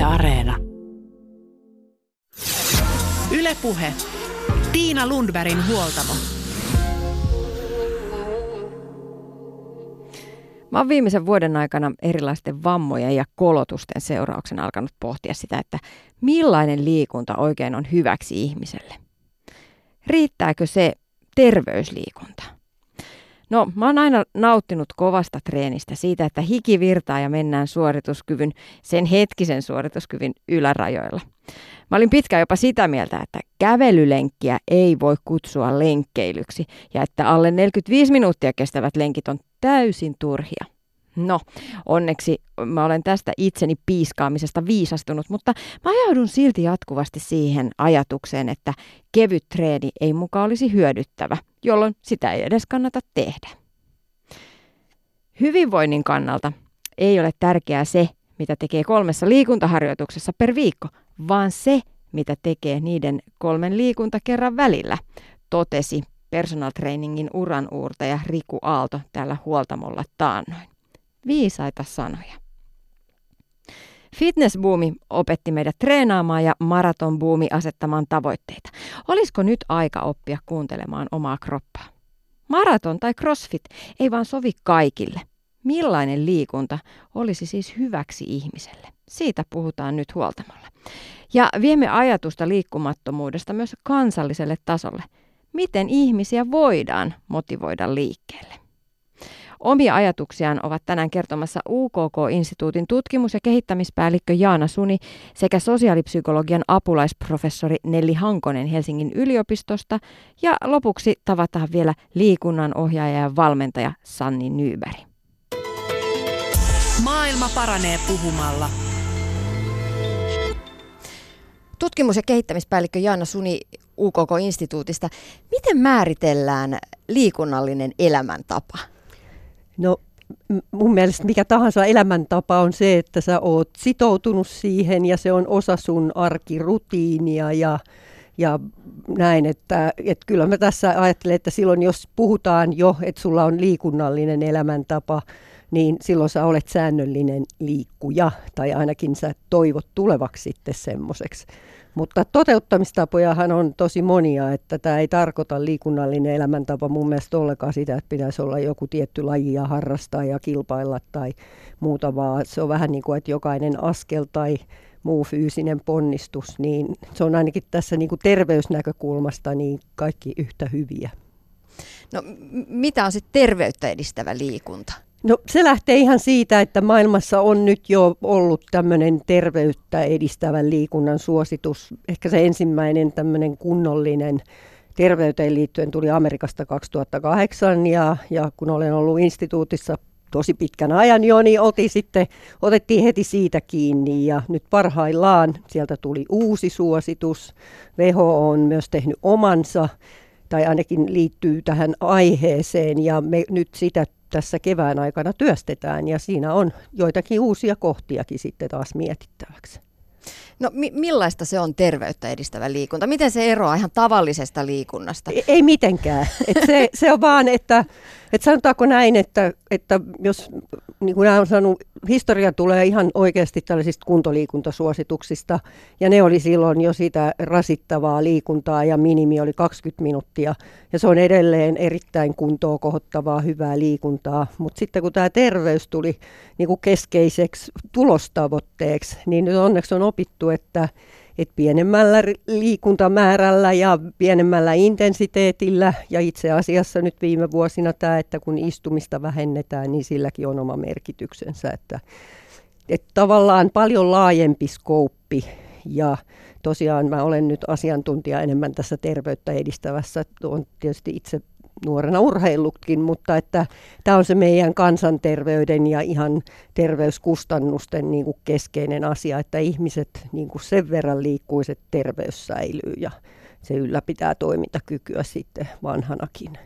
Yle Areena. Ylepuhe. Tiina Lundbergin huoltamo. Mä oon viimeisen vuoden aikana erilaisten vammojen ja kolotusten seurauksena alkanut pohtia sitä, että millainen liikunta oikein on hyväksi ihmiselle. Riittääkö se terveysliikunta? No, mä oon aina nauttinut kovasta treenistä siitä, että hiki virtaa ja mennään suorituskyvyn, sen hetkisen suorituskyvyn ylärajoilla. Mä olin pitkään jopa sitä mieltä, että kävelylenkkiä ei voi kutsua lenkkeilyksi ja että alle 45 minuuttia kestävät lenkit on täysin turhia. No, onneksi mä olen tästä itseni piiskaamisesta viisastunut, mutta mä ajaudun silti jatkuvasti siihen ajatukseen, että kevyt treeni ei mukaan olisi hyödyttävä, jolloin sitä ei edes kannata tehdä. Hyvinvoinnin kannalta ei ole tärkeää se, mitä tekee kolmessa liikuntaharjoituksessa per viikko, vaan se, mitä tekee niiden kolmen liikuntakerran välillä, totesi personal trainingin uranuurtaja Riku Aalto täällä huoltamolla taannoin. Viisaita sanoja. Fitnessbuumi opetti meidät treenaamaan ja maratonbuumi asettamaan tavoitteita. Olisiko nyt aika oppia kuuntelemaan omaa kroppaa? Maraton tai crossfit ei vaan sovi kaikille. Millainen liikunta olisi siis hyväksi ihmiselle? Siitä puhutaan nyt huoltamolla. Ja viemme ajatusta liikkumattomuudesta myös kansalliselle tasolle. Miten ihmisiä voidaan motivoida liikkeelle? Omia ajatuksiaan ovat tänään kertomassa UKK-instituutin tutkimus- ja kehittämispäällikkö Jaana Suni sekä sosiaalipsykologian apulaisprofessori Nelli Hankonen Helsingin yliopistosta ja lopuksi tavataan vielä liikunnan ohjaaja ja valmentaja Sanni Nyberg. Maailma paranee puhumalla. Tutkimus- ja kehittämispäällikkö Jaana Suni UKK-instituutista. Miten määritellään liikunnallinen elämäntapa? No mun mielestä mikä tahansa elämäntapa on se, että sä oot sitoutunut siihen ja se on osa sun arkirutiinia ja, ja näin, että, että kyllä mä tässä ajattelen, että silloin jos puhutaan jo, että sulla on liikunnallinen elämäntapa, niin silloin sä olet säännöllinen liikkuja tai ainakin sä toivot tulevaksi sitten semmoiseksi. Mutta toteuttamistapojahan on tosi monia, että tämä ei tarkoita liikunnallinen elämäntapa mun mielestä ollenkaan sitä, että pitäisi olla joku tietty laji ja harrastaa ja kilpailla tai muuta, vaan se on vähän niin kuin, että jokainen askel tai muu fyysinen ponnistus, niin se on ainakin tässä niin kuin terveysnäkökulmasta niin kaikki yhtä hyviä. No mitä on sitten terveyttä edistävä liikunta? No se lähtee ihan siitä, että maailmassa on nyt jo ollut tämmöinen terveyttä edistävän liikunnan suositus. Ehkä se ensimmäinen tämmöinen kunnollinen terveyteen liittyen tuli Amerikasta 2008 ja, ja kun olen ollut instituutissa tosi pitkän ajan jo, niin otin sitten, otettiin heti siitä kiinni ja nyt parhaillaan sieltä tuli uusi suositus. WHO on myös tehnyt omansa tai ainakin liittyy tähän aiheeseen ja me nyt sitä tässä kevään aikana työstetään ja siinä on joitakin uusia kohtiakin sitten taas mietittäväksi. No mi- millaista se on terveyttä edistävä liikunta? Miten se eroaa ihan tavallisesta liikunnasta? Ei, ei mitenkään. Et se, se on vaan, että et sanotaanko näin, että, että jos niin kuin on sanonut, historia tulee ihan oikeasti tällaisista kuntoliikuntasuosituksista, ja ne oli silloin jo sitä rasittavaa liikuntaa, ja minimi oli 20 minuuttia, ja se on edelleen erittäin kuntoa kohottavaa, hyvää liikuntaa, mutta sitten kun tämä terveys tuli niin kuin keskeiseksi tulostavoitteeksi, niin nyt onneksi on opittu, että että pienemmällä liikuntamäärällä ja pienemmällä intensiteetillä. Ja itse asiassa nyt viime vuosina tämä, että kun istumista vähennetään, niin silläkin on oma merkityksensä, että, että tavallaan paljon laajempi skouppi. Ja tosiaan mä olen nyt asiantuntija enemmän tässä terveyttä edistävässä, on tietysti itse nuorena urheillutkin, mutta että tämä on se meidän kansanterveyden ja ihan terveyskustannusten niin kuin keskeinen asia, että ihmiset niin kuin sen verran liikkuiset terveys säilyy ja se ylläpitää toimintakykyä sitten vanhanakin.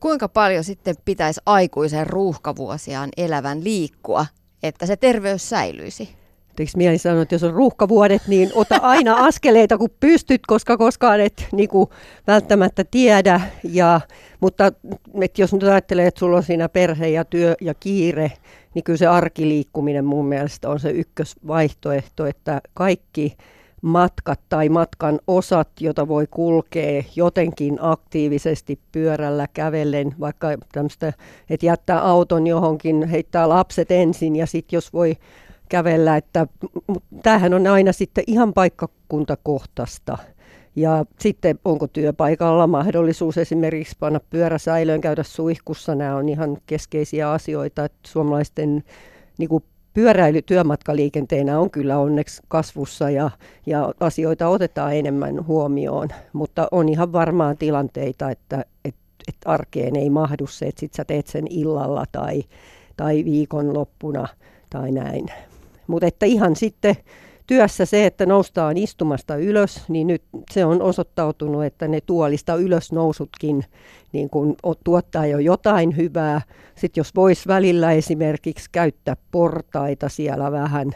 Kuinka paljon sitten pitäisi aikuisen ruuhkavuosiaan elävän liikkua, että se terveys säilyisi? Eikö mieli sanoa, että jos on ruuhkavuodet, niin ota aina askeleita kun pystyt, koska koskaan et niin kuin, välttämättä tiedä. Ja, mutta et jos nyt ajattelee, että sulla on siinä perhe ja työ ja kiire, niin kyllä se arkiliikkuminen mun mielestä on se ykkösvaihtoehto, että kaikki matkat tai matkan osat, jota voi kulkea jotenkin aktiivisesti pyörällä kävellen, vaikka tämmöistä, että jättää auton johonkin, heittää lapset ensin ja sitten jos voi kävellä, että tämähän on aina sitten ihan paikkakuntakohtaista. Ja sitten onko työpaikalla mahdollisuus esimerkiksi panna pyörä säilöön, käydä suihkussa. Nämä on ihan keskeisiä asioita, että suomalaisten niin kuin pyöräily työmatkaliikenteenä on kyllä onneksi kasvussa ja, ja asioita otetaan enemmän huomioon, mutta on ihan varmaan tilanteita, että, että, että arkeen ei mahdu se, että sit sä teet sen illalla tai, tai viikonloppuna tai näin. Mutta että ihan sitten työssä se, että noustaan istumasta ylös, niin nyt se on osoittautunut, että ne tuolista ylösnousutkin niin kun tuottaa jo jotain hyvää. Sitten jos voisi välillä esimerkiksi käyttää portaita siellä vähän,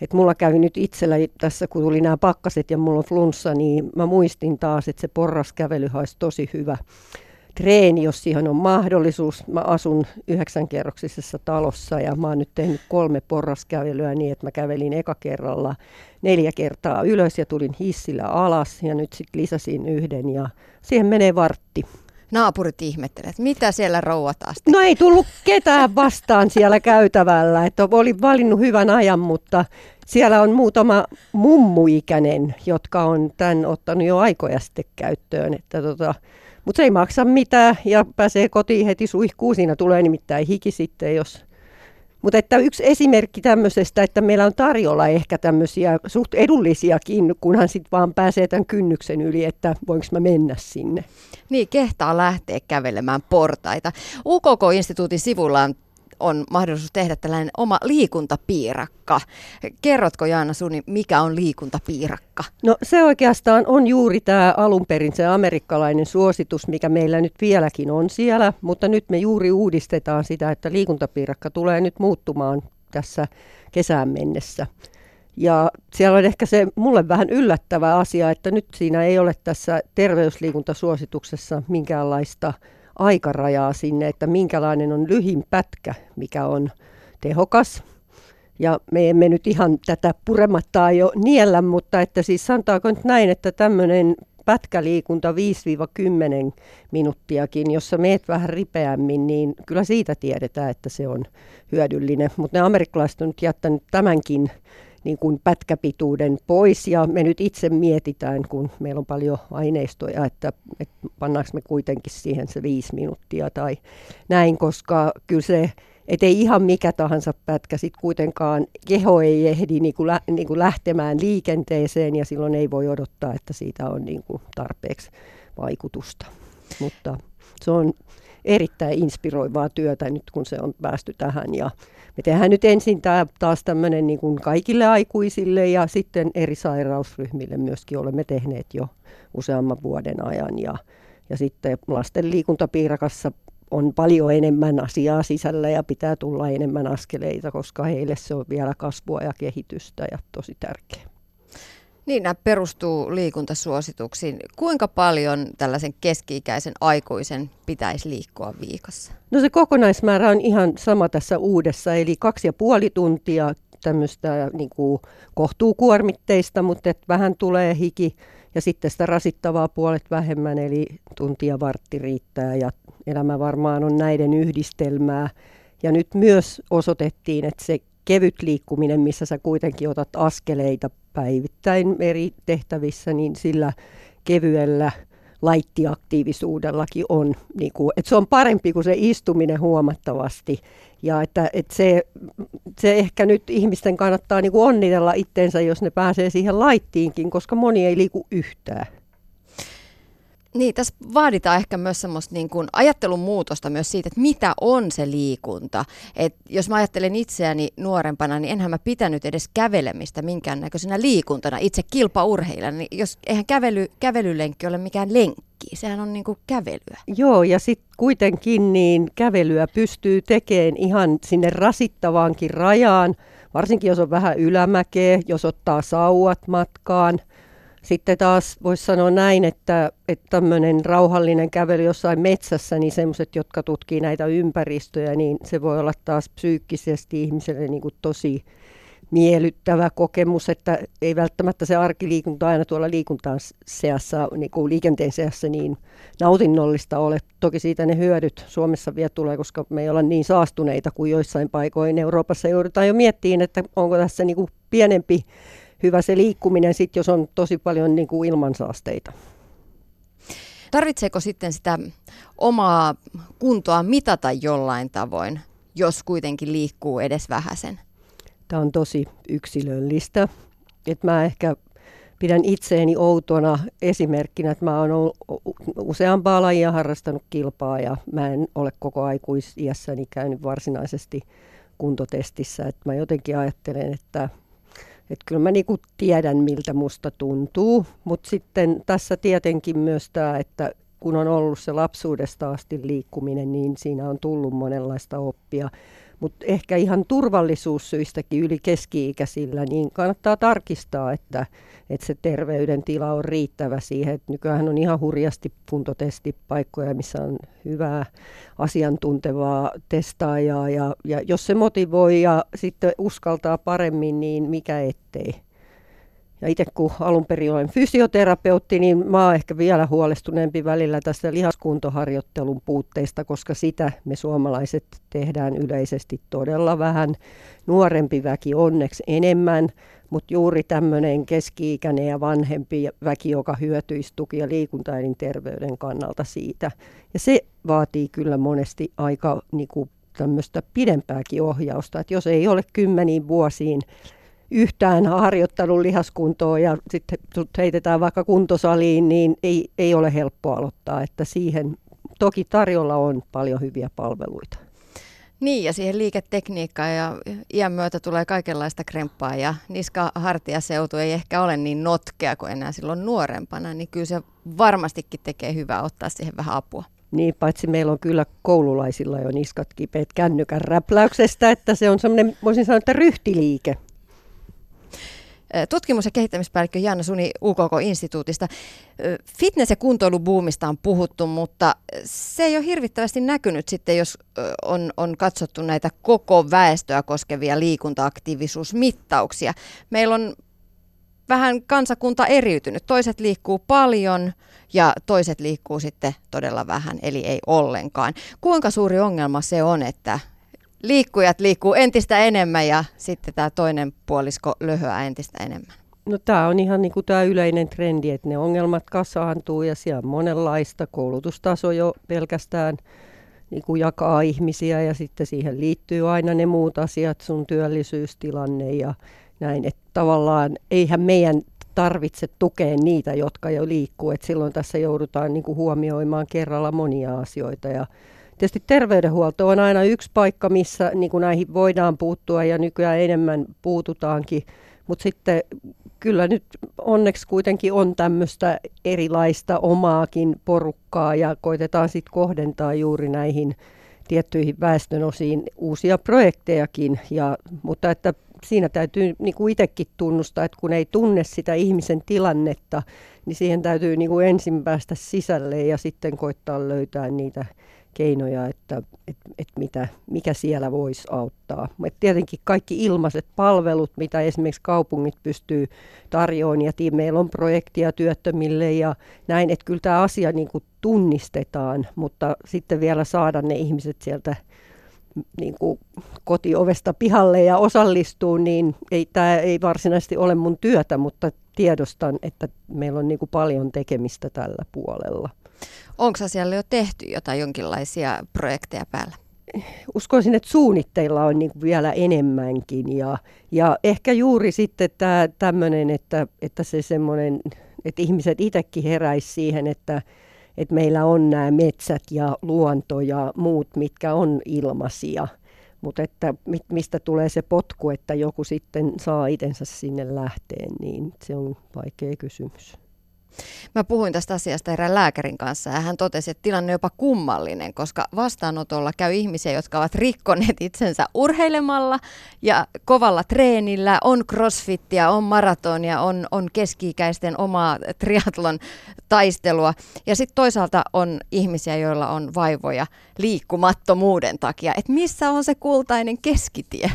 että mulla kävi nyt itsellä tässä, kun tuli nämä pakkaset ja mulla on flunssa, niin mä muistin taas, että se porraskävely olisi tosi hyvä treeni, jos siihen on mahdollisuus. Mä asun yhdeksänkerroksisessa talossa ja mä oon nyt tehnyt kolme porraskävelyä niin, että mä kävelin eka kerralla neljä kertaa ylös ja tulin hissillä alas ja nyt sitten lisäsin yhden ja siihen menee vartti. Naapurit ihmettelevät, mitä siellä rouva taas No ei tullut ketään vastaan siellä käytävällä, että oli valinnut hyvän ajan, mutta siellä on muutama mummuikäinen, jotka on tämän ottanut jo aikoja sitten käyttöön, että tota, mutta se ei maksa mitään ja pääsee kotiin heti suihkuun. Siinä tulee nimittäin hiki sitten, jos... Mutta että yksi esimerkki tämmöisestä, että meillä on tarjolla ehkä tämmöisiä suht edullisiakin, kunhan sitten vaan pääsee tämän kynnyksen yli, että voinko mä mennä sinne. Niin, kehtaa lähteä kävelemään portaita. UKK-instituutin sivulla on on mahdollisuus tehdä tällainen oma liikuntapiirakka. Kerrotko Jaana Suni, mikä on liikuntapiirakka? No se oikeastaan on juuri tämä alun perin se amerikkalainen suositus, mikä meillä nyt vieläkin on siellä, mutta nyt me juuri uudistetaan sitä, että liikuntapiirakka tulee nyt muuttumaan tässä kesään mennessä. Ja siellä on ehkä se mulle vähän yllättävä asia, että nyt siinä ei ole tässä terveysliikuntasuosituksessa minkäänlaista aikarajaa sinne, että minkälainen on lyhin pätkä, mikä on tehokas. Ja me emme nyt ihan tätä puremattaa jo niellä, mutta että siis sanotaanko nyt näin, että tämmöinen pätkäliikunta 5-10 minuuttiakin, jossa meet vähän ripeämmin, niin kyllä siitä tiedetään, että se on hyödyllinen. Mutta ne amerikkalaiset on nyt jättänyt tämänkin niin kuin pätkäpituuden pois ja me nyt itse mietitään, kun meillä on paljon aineistoja, että, että pannaanko me kuitenkin siihen se viisi minuuttia tai näin, koska kyllä se, että ei ihan mikä tahansa pätkä sitten kuitenkaan, keho ei ehdi niin kuin lä, niin kuin lähtemään liikenteeseen ja silloin ei voi odottaa, että siitä on niin kuin tarpeeksi vaikutusta. Mutta se on erittäin inspiroivaa työtä nyt, kun se on päästy tähän ja me tehdään nyt ensin tämä taas tämmöinen niin kuin kaikille aikuisille ja sitten eri sairausryhmille myöskin olemme tehneet jo useamman vuoden ajan. Ja, ja sitten lasten liikuntapiirakassa on paljon enemmän asiaa sisällä ja pitää tulla enemmän askeleita, koska heille se on vielä kasvua ja kehitystä ja tosi tärkeää. Niin, nämä perustuu liikuntasuosituksiin. Kuinka paljon tällaisen keski-ikäisen aikuisen pitäisi liikkua viikossa? No se kokonaismäärä on ihan sama tässä uudessa, eli kaksi ja puoli tuntia tämmöistä niin kuin kohtuukuormitteista, mutta et vähän tulee hiki ja sitten sitä rasittavaa puolet vähemmän, eli tuntia vartti riittää ja elämä varmaan on näiden yhdistelmää. Ja nyt myös osoitettiin, että se kevyt liikkuminen, missä sä kuitenkin otat askeleita päivittäin eri tehtävissä, niin sillä kevyellä laittiaktiivisuudellakin on, niin kuin, että se on parempi kuin se istuminen huomattavasti. Ja että, että se, se ehkä nyt ihmisten kannattaa niin kuin onnitella itteensä, jos ne pääsee siihen laittiinkin, koska moni ei liiku yhtään. Niin, tässä vaaditaan ehkä myös semmoista niin kuin ajattelun muutosta myös siitä, että mitä on se liikunta. Et jos mä ajattelen itseäni nuorempana, niin enhän mä pitänyt edes kävelemistä minkäännäköisenä liikuntana itse kilpaurheilijana. Niin jos eihän kävely, kävelylenkki ole mikään lenkki, sehän on niin kuin kävelyä. Joo, ja sitten kuitenkin niin kävelyä pystyy tekemään ihan sinne rasittavaankin rajaan, varsinkin jos on vähän ylämäkeä, jos ottaa sauvat matkaan – sitten taas voisi sanoa näin, että, että tämmöinen rauhallinen kävely jossain metsässä, niin semmoiset, jotka tutkii näitä ympäristöjä, niin se voi olla taas psyykkisesti ihmiselle niin kuin tosi miellyttävä kokemus, että ei välttämättä se arkiliikunta aina tuolla liikuntaan seassa, niin kuin liikenteen seassa niin nautinnollista ole. Toki siitä ne hyödyt Suomessa vielä tulee, koska me ei olla niin saastuneita kuin joissain paikoin Euroopassa joudutaan jo miettiin, että onko tässä niin kuin pienempi hyvä se liikkuminen, sit, jos on tosi paljon niin kuin ilmansaasteita. Tarvitseeko sitten sitä omaa kuntoa mitata jollain tavoin, jos kuitenkin liikkuu edes vähäsen? Tämä on tosi yksilöllistä. Et mä ehkä pidän itseeni outona esimerkkinä, että mä oon useampaa lajia harrastanut kilpaa ja mä en ole koko aikuisiässäni käynyt varsinaisesti kuntotestissä. Et mä jotenkin ajattelen, että että kyllä mä niinku tiedän, miltä musta tuntuu, mutta sitten tässä tietenkin myös tämä, että kun on ollut se lapsuudesta asti liikkuminen, niin siinä on tullut monenlaista oppia. Mutta ehkä ihan turvallisuussyistäkin yli keski-ikäisillä, niin kannattaa tarkistaa, että, että se terveydentila on riittävä siihen. Et nykyään on ihan hurjasti kuntotestipaikkoja, missä on hyvää asiantuntevaa testaajaa. Ja, ja jos se motivoi ja sitten uskaltaa paremmin, niin mikä ettei. Ja itse kun alun perin olen fysioterapeutti, niin mä oon ehkä vielä huolestuneempi välillä tästä lihaskuntoharjoittelun puutteista, koska sitä me suomalaiset tehdään yleisesti todella vähän. Nuorempi väki onneksi enemmän, mutta juuri tämmöinen keski-ikäinen ja vanhempi väki, joka hyötyisi tuki- ja liikuntaelinterveyden kannalta siitä. Ja se vaatii kyllä monesti aika niin kuin, tämmöistä pidempääkin ohjausta, että jos ei ole kymmeniin vuosiin yhtään harjoittanut lihaskuntoa ja sitten heitetään vaikka kuntosaliin, niin ei, ei ole helppo aloittaa. Että siihen toki tarjolla on paljon hyviä palveluita. Niin, ja siihen liiketekniikkaan ja iän myötä tulee kaikenlaista kremppaa ja niska-hartiaseutu ei ehkä ole niin notkea kuin enää silloin nuorempana, niin kyllä se varmastikin tekee hyvää ottaa siihen vähän apua. Niin, paitsi meillä on kyllä koululaisilla jo niskat kipeät kännykän räpläyksestä, että se on semmoinen, voisin sanoa, että ryhtiliike. Tutkimus- ja kehittämispäällikkö Janna Suni UKK-instituutista. Fitness- ja kuntoilubuumista on puhuttu, mutta se ei ole hirvittävästi näkynyt sitten, jos on, on katsottu näitä koko väestöä koskevia liikuntaaktiivisuusmittauksia. Meillä on vähän kansakunta eriytynyt. Toiset liikkuu paljon ja toiset liikkuu sitten todella vähän, eli ei ollenkaan. Kuinka suuri ongelma se on, että liikkujat liikkuu entistä enemmän ja sitten tämä toinen puolisko löhöää entistä enemmän? No tämä on ihan niin kuin tämä yleinen trendi, että ne ongelmat kasaantuu ja siellä on monenlaista. Koulutustaso jo pelkästään niin kuin jakaa ihmisiä ja sitten siihen liittyy aina ne muut asiat, sun työllisyystilanne ja näin. Että tavallaan eihän meidän tarvitse tukea niitä, jotka jo liikkuu. Et silloin tässä joudutaan niin kuin huomioimaan kerralla monia asioita ja Tietysti terveydenhuolto on aina yksi paikka, missä niin kuin näihin voidaan puuttua ja nykyään enemmän puututaankin, mutta sitten kyllä nyt onneksi kuitenkin on tämmöistä erilaista omaakin porukkaa ja koitetaan sitten kohdentaa juuri näihin tiettyihin väestönosiin uusia projektejakin, ja, mutta että siinä täytyy niin kuin itsekin tunnustaa, että kun ei tunne sitä ihmisen tilannetta, niin siihen täytyy niin kuin ensin päästä sisälle ja sitten koittaa löytää niitä keinoja, että et, et mitä, mikä siellä voisi auttaa. Et tietenkin kaikki ilmaiset palvelut, mitä esimerkiksi kaupungit pystyy tarjoamaan, ja meillä on projektia työttömille ja näin, että kyllä tämä asia niin kuin tunnistetaan, mutta sitten vielä saada ne ihmiset sieltä niin kuin kotiovesta pihalle ja osallistuu, niin ei, tämä ei varsinaisesti ole mun työtä, mutta tiedostan, että meillä on niin kuin paljon tekemistä tällä puolella. Onko asialle jo tehty jotain jonkinlaisia projekteja päällä? Uskoisin, että suunnitteilla on niin vielä enemmänkin ja, ja ehkä juuri sitten tämä tämmöinen, että, että se semmoinen, että ihmiset itsekin heräisi siihen, että, että meillä on nämä metsät ja luonto ja muut, mitkä on ilmaisia. Mutta että mistä tulee se potku, että joku sitten saa itsensä sinne lähteen, niin se on vaikea kysymys. Mä puhuin tästä asiasta erään lääkärin kanssa ja hän totesi, että tilanne on jopa kummallinen, koska vastaanotolla käy ihmisiä, jotka ovat rikkoneet itsensä urheilemalla ja kovalla treenillä, on crossfittiä, on maratonia, on, on keski-ikäisten omaa triatlon taistelua ja sitten toisaalta on ihmisiä, joilla on vaivoja liikkumattomuuden takia. Että missä on se kultainen keskitie?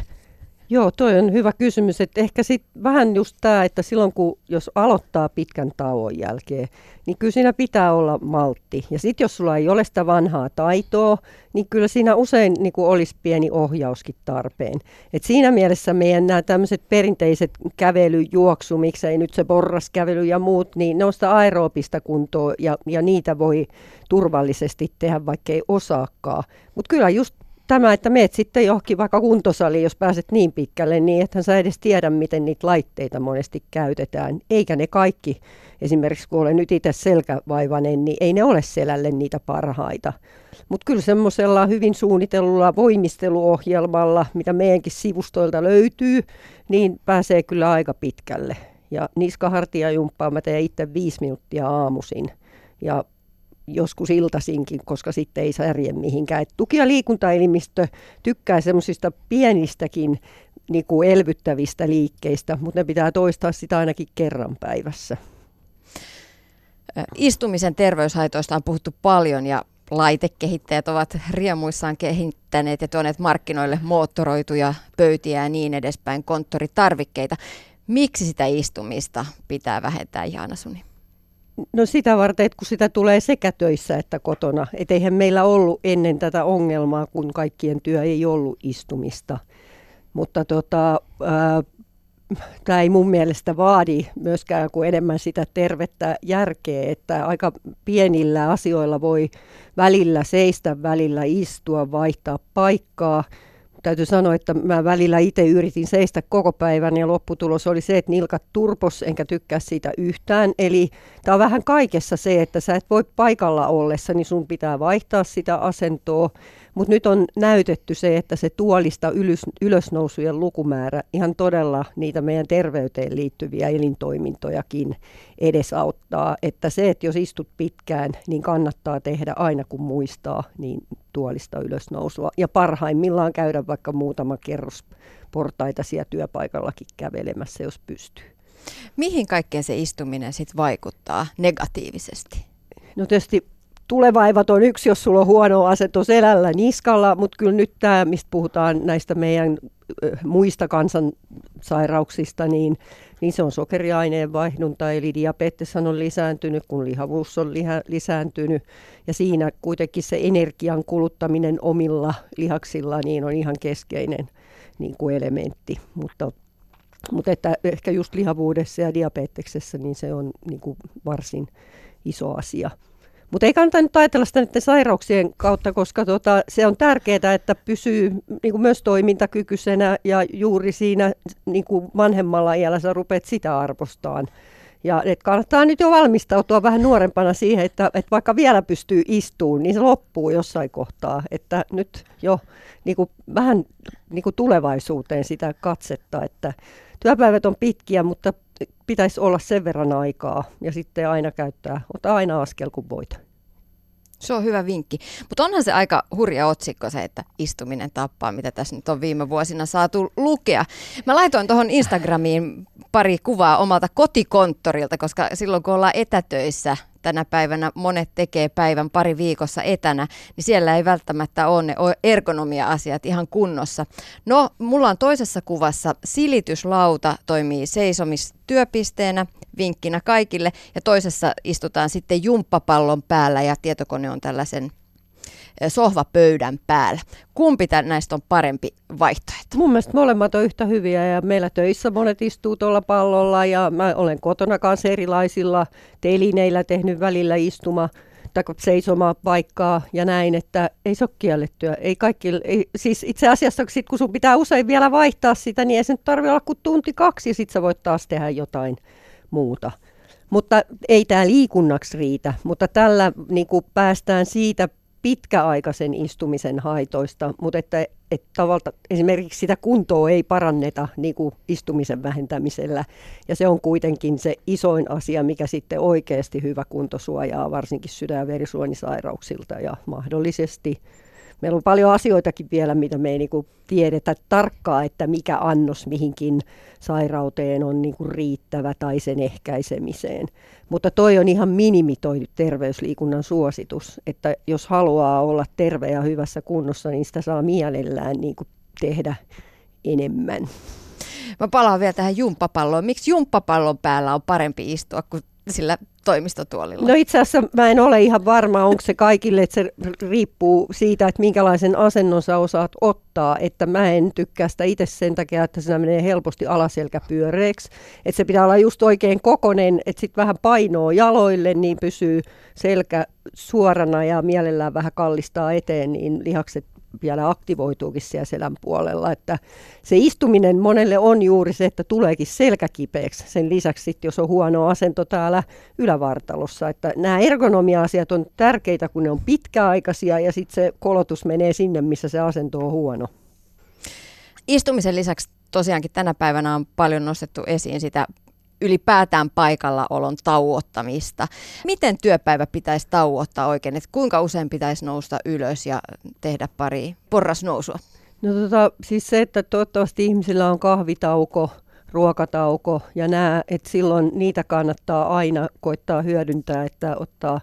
Joo, toi on hyvä kysymys. Että ehkä sitten vähän just tämä, että silloin kun jos aloittaa pitkän tauon jälkeen, niin kyllä siinä pitää olla maltti. Ja sitten jos sulla ei ole sitä vanhaa taitoa, niin kyllä siinä usein niin kuin olisi pieni ohjauskin tarpeen. Et siinä mielessä meidän nämä tämmöiset perinteiset kävely, juoksu, miksei nyt se porraskävely ja muut, niin ne on sitä aeroopista kuntoa ja, ja niitä voi turvallisesti tehdä, vaikka ei osaakaan. Mutta kyllä just tämä, että meet sitten johonkin vaikka kuntosaliin, jos pääset niin pitkälle, niin ethän sä edes tiedä, miten niitä laitteita monesti käytetään. Eikä ne kaikki, esimerkiksi kun olen nyt itse selkävaivainen, niin ei ne ole selälle niitä parhaita. Mutta kyllä semmoisella hyvin suunnitellulla voimisteluohjelmalla, mitä meidänkin sivustoilta löytyy, niin pääsee kyllä aika pitkälle. Ja niskahartiajumppaa mä teen itse viisi minuuttia aamuisin. Ja joskus iltasinkin, koska sitten ei särje mihinkään. Et tuki- ja liikuntaelimistö tykkää semmoisista pienistäkin niin kuin elvyttävistä liikkeistä, mutta ne pitää toistaa sitä ainakin kerran päivässä. Istumisen terveyshaitoista on puhuttu paljon ja laitekehittäjät ovat riemuissaan kehittäneet ja tuoneet markkinoille moottoroituja pöytiä ja niin edespäin, konttoritarvikkeita. Miksi sitä istumista pitää vähentää, Jaana Suni? No sitä varten, että kun sitä tulee sekä töissä että kotona. Et eihän meillä ollut ennen tätä ongelmaa, kun kaikkien työ ei ollut istumista. Mutta tota, tämä ei mun mielestä vaadi myöskään kuin enemmän sitä tervettä järkeä, että aika pienillä asioilla voi välillä seistä, välillä istua, vaihtaa paikkaa – täytyy sanoa, että mä välillä itse yritin seistä koko päivän ja lopputulos oli se, että nilkat turpos, enkä tykkää siitä yhtään. Eli tämä on vähän kaikessa se, että sä et voi paikalla ollessa, niin sun pitää vaihtaa sitä asentoa. Mutta nyt on näytetty se, että se tuolista ylös, ylösnousujen lukumäärä ihan todella niitä meidän terveyteen liittyviä elintoimintojakin edesauttaa. Että se, että jos istut pitkään, niin kannattaa tehdä aina kun muistaa, niin tuolista ylösnousua. Ja parhaimmillaan käydä vaikka muutama kerros portaita siellä työpaikallakin kävelemässä, jos pystyy. Mihin kaikkeen se istuminen sitten vaikuttaa negatiivisesti? No tietysti tulevaivat on yksi, jos sulla on huono asento selällä niskalla, mutta kyllä nyt tämä, mistä puhutaan näistä meidän muista kansansairauksista, niin, niin se on sokeriaineen vaihdunta, eli diabetes on lisääntynyt, kun lihavuus on liha, lisääntynyt, ja siinä kuitenkin se energian kuluttaminen omilla lihaksilla niin on ihan keskeinen niin kuin elementti, mutta mutta että ehkä just lihavuudessa ja diabeteksessä niin se on niin kuin varsin iso asia. Mutta ei kannata nyt ajatella sitä näiden sairauksien kautta, koska tota, se on tärkeää, että pysyy niin kuin myös toimintakykyisenä ja juuri siinä niin kuin vanhemmalla iällä sä rupeat sitä arvostaan. Ja et kannattaa nyt jo valmistautua vähän nuorempana siihen, että, että vaikka vielä pystyy istuun, niin se loppuu jossain kohtaa. Että nyt jo niin kuin, vähän niin kuin tulevaisuuteen sitä katsetta, että työpäivät on pitkiä, mutta pitäisi olla sen verran aikaa ja sitten aina käyttää, ota aina askel kun voit. Se on hyvä vinkki. Mutta onhan se aika hurja otsikko se, että istuminen tappaa, mitä tässä nyt on viime vuosina saatu lukea. Mä laitoin tuohon Instagramiin pari kuvaa omalta kotikonttorilta, koska silloin kun ollaan etätöissä, tänä päivänä monet tekee päivän pari viikossa etänä, niin siellä ei välttämättä ole ne ergonomia-asiat ihan kunnossa. No, mulla on toisessa kuvassa silityslauta toimii seisomistyöpisteenä, vinkkinä kaikille, ja toisessa istutaan sitten jumppapallon päällä ja tietokone on tällaisen sohvapöydän päällä. Kumpi näistä on parempi vaihtoehto? Mun mielestä molemmat on yhtä hyviä ja meillä töissä monet istuu tuolla pallolla ja mä olen kotona kanssa erilaisilla telineillä tehnyt välillä istuma tai seisoma paikkaa ja näin, että ei se ole kiellettyä. Ei kaikki, ei, siis itse asiassa sit, kun sun pitää usein vielä vaihtaa sitä, niin ei se nyt tarvitse olla kuin tunti kaksi ja sitten sä voit taas tehdä jotain muuta. Mutta ei tämä liikunnaksi riitä, mutta tällä niin päästään siitä pitkäaikaisen istumisen haitoista, mutta että että tavalla, esimerkiksi sitä kuntoa ei paranneta niin kuin istumisen vähentämisellä. Ja se on kuitenkin se isoin asia, mikä sitten oikeasti hyvä kunto suojaa varsinkin sydän- ja verisuonisairauksilta ja mahdollisesti meillä on paljon asioitakin vielä, mitä me ei niinku tiedetä tarkkaa, että mikä annos mihinkin sairauteen on niinku riittävä tai sen ehkäisemiseen. Mutta toi on ihan minimi toi terveysliikunnan suositus, että jos haluaa olla terve ja hyvässä kunnossa, niin sitä saa mielellään niinku tehdä enemmän. Mä palaan vielä tähän jumppapalloon. Miksi jumppapallon päällä on parempi istua kuin sillä toimistotuolilla? No itse asiassa mä en ole ihan varma, onko se kaikille, että se riippuu siitä, että minkälaisen asennon sä osaat ottaa. Että mä en tykkää sitä itse sen takia, että se menee helposti alaselkäpyöreäksi. Että se pitää olla just oikein kokonen, että sitten vähän painoa jaloille, niin pysyy selkä suorana ja mielellään vähän kallistaa eteen, niin lihakset vielä aktivoituukin siellä selän puolella. Että se istuminen monelle on juuri se, että tuleekin selkäkipeäksi. Sen lisäksi sitten, jos on huono asento täällä ylävartalossa. Että nämä ergonomia-asiat on tärkeitä, kun ne on pitkäaikaisia ja sitten se kolotus menee sinne, missä se asento on huono. Istumisen lisäksi tosiaankin tänä päivänä on paljon nostettu esiin sitä ylipäätään paikallaolon tauottamista. Miten työpäivä pitäisi tauottaa oikein? Että kuinka usein pitäisi nousta ylös ja tehdä pari porrasnousua? No tota, siis se, että toivottavasti ihmisillä on kahvitauko, ruokatauko ja nämä, että silloin niitä kannattaa aina koittaa hyödyntää, että ottaa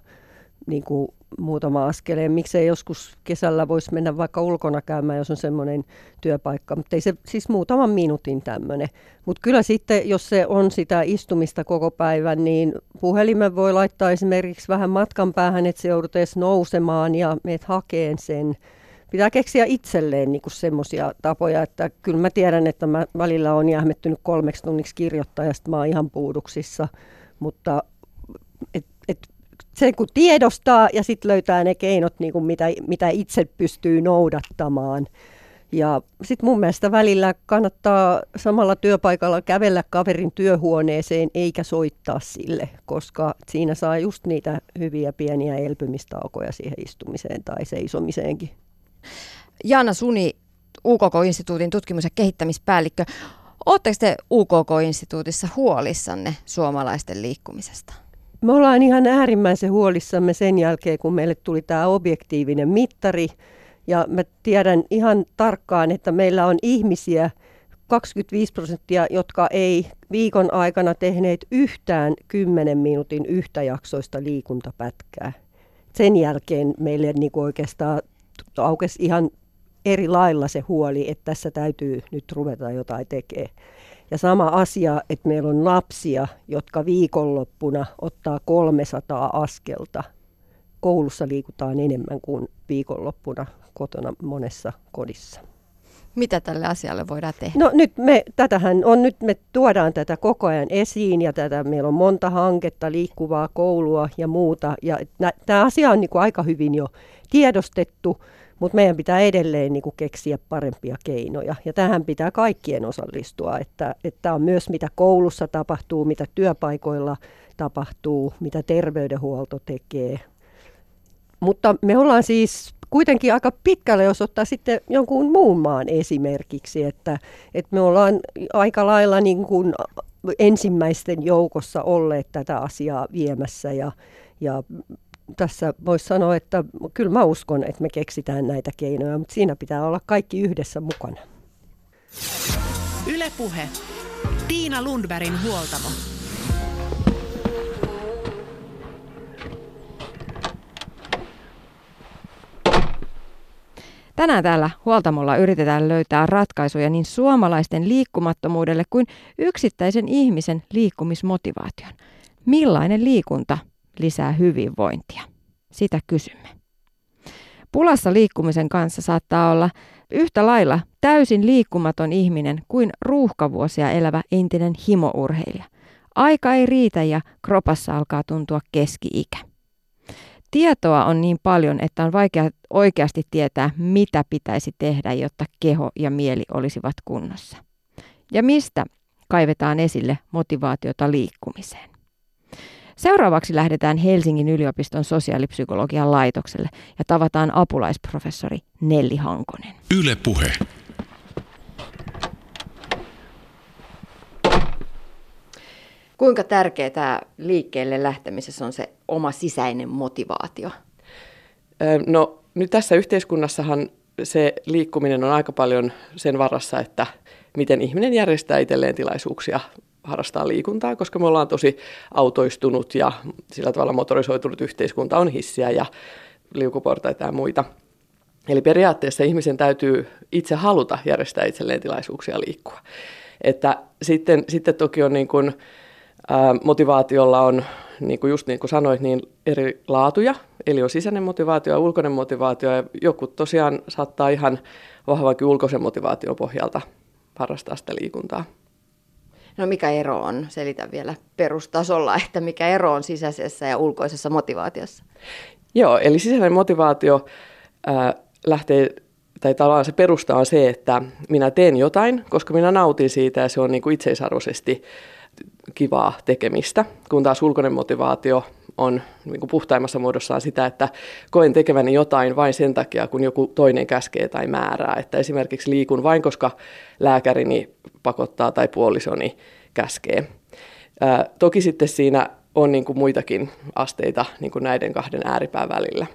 niin kuin muutama askeleen. Miksei joskus kesällä voisi mennä vaikka ulkona käymään, jos on semmoinen työpaikka, mutta ei se siis muutaman minuutin tämmöinen. Mutta kyllä sitten, jos se on sitä istumista koko päivän, niin puhelimen voi laittaa esimerkiksi vähän matkan päähän, että se joudut edes nousemaan ja meet hakeen sen. Pitää keksiä itselleen niin semmoisia tapoja, että kyllä mä tiedän, että mä välillä on jähmettynyt kolmeksi tunniksi kirjoittaa ja sitten mä oon ihan puuduksissa, mutta sen kun tiedostaa ja sitten löytää ne keinot, niin kuin mitä, mitä itse pystyy noudattamaan. Ja sitten mun mielestä välillä kannattaa samalla työpaikalla kävellä kaverin työhuoneeseen eikä soittaa sille, koska siinä saa just niitä hyviä pieniä elpymistaukoja siihen istumiseen tai seisomiseenkin. Jaana Suni, UKK-instituutin tutkimus- ja kehittämispäällikkö. Oletteko te UKK-instituutissa huolissanne suomalaisten liikkumisesta? Me ollaan ihan äärimmäisen huolissamme sen jälkeen, kun meille tuli tämä objektiivinen mittari. Ja mä tiedän ihan tarkkaan, että meillä on ihmisiä, 25 prosenttia, jotka ei viikon aikana tehneet yhtään 10 minuutin yhtäjaksoista liikuntapätkää. Sen jälkeen meille niin oikeastaan aukesi ihan eri lailla se huoli, että tässä täytyy nyt ruveta jotain tekemään. Ja sama asia, että meillä on lapsia, jotka viikonloppuna ottaa 300 askelta. Koulussa liikutaan enemmän kuin viikonloppuna kotona monessa kodissa. Mitä tälle asialle voidaan tehdä? No nyt me, tätähän on, nyt me tuodaan tätä koko ajan esiin ja tätä, meillä on monta hanketta, liikkuvaa koulua ja muuta. Ja tämä asia on niin kuin aika hyvin jo tiedostettu, mutta meidän pitää edelleen niin kuin keksiä parempia keinoja. Ja tähän pitää kaikkien osallistua, että, että on myös mitä koulussa tapahtuu, mitä työpaikoilla tapahtuu, mitä terveydenhuolto tekee. Mutta me ollaan siis kuitenkin aika pitkälle, jos ottaa sitten jonkun muun maan esimerkiksi, että, että me ollaan aika lailla niin kuin ensimmäisten joukossa olleet tätä asiaa viemässä ja, ja tässä voisi sanoa, että kyllä mä uskon, että me keksitään näitä keinoja, mutta siinä pitää olla kaikki yhdessä mukana. Ylepuhe. Tiina Lundbergin huoltamo. Tänään täällä huoltamolla yritetään löytää ratkaisuja niin suomalaisten liikkumattomuudelle kuin yksittäisen ihmisen liikkumismotivaation. Millainen liikunta lisää hyvinvointia? Sitä kysymme. Pulassa liikkumisen kanssa saattaa olla yhtä lailla täysin liikkumaton ihminen kuin ruuhkavuosia elävä entinen himourheilija. Aika ei riitä ja kropassa alkaa tuntua keski-ikä. Tietoa on niin paljon, että on vaikea oikeasti tietää, mitä pitäisi tehdä, jotta keho ja mieli olisivat kunnossa. Ja mistä kaivetaan esille motivaatiota liikkumiseen. Seuraavaksi lähdetään Helsingin yliopiston sosiaalipsykologian laitokselle ja tavataan apulaisprofessori Nelli Hankonen. Yle Puhe. Kuinka tärkeää liikkeelle lähtemisessä on se oma sisäinen motivaatio? No nyt tässä yhteiskunnassahan se liikkuminen on aika paljon sen varassa, että miten ihminen järjestää itselleen tilaisuuksia harrastaa liikuntaa, koska me ollaan tosi autoistunut ja sillä tavalla motorisoitunut yhteiskunta on hissiä ja liukuportaita ja muita. Eli periaatteessa ihmisen täytyy itse haluta järjestää itselleen tilaisuuksia liikkua. Että sitten, sitten toki on niin kuin, ää, motivaatiolla on, niin kuin just niin kuin sanoit, niin eri laatuja. Eli on sisäinen motivaatio ja ulkoinen motivaatio. Ja joku tosiaan saattaa ihan vahvankin ulkoisen motivaation pohjalta harrastaa sitä liikuntaa. No mikä ero on? Selitä vielä perustasolla, että mikä ero on sisäisessä ja ulkoisessa motivaatiossa. Joo, eli sisäinen motivaatio ää, lähtee, tai tavallaan se perusta on se, että minä teen jotain, koska minä nautin siitä ja se on niin kuin itseisarvoisesti kivaa tekemistä, kun taas ulkoinen motivaatio on niin kuin puhtaimmassa muodossaan sitä, että koen tekeväni jotain vain sen takia, kun joku toinen käskee tai määrää. Että esimerkiksi liikun vain, koska lääkärini pakottaa tai puolisoni käskee. Ää, toki sitten siinä on niin kuin muitakin asteita niin kuin näiden kahden ääripään välillä.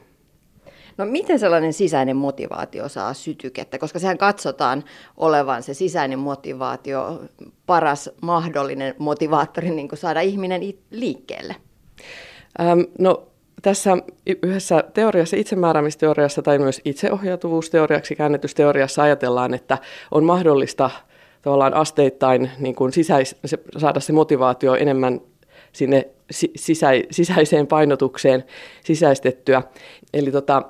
No miten sellainen sisäinen motivaatio saa sytykettä, koska sehän katsotaan olevan se sisäinen motivaatio paras mahdollinen motivaattori niin kuin saada ihminen liikkeelle? Ähm, no tässä yhdessä teoriassa, itsemääräämisteoriassa tai myös itseohjautuvuusteoriaksi käännetysteoriassa ajatellaan, että on mahdollista tavallaan asteittain niin kuin sisäis, se, saada se motivaatio enemmän sinne sisä, sisäiseen painotukseen sisäistettyä. Eli tota,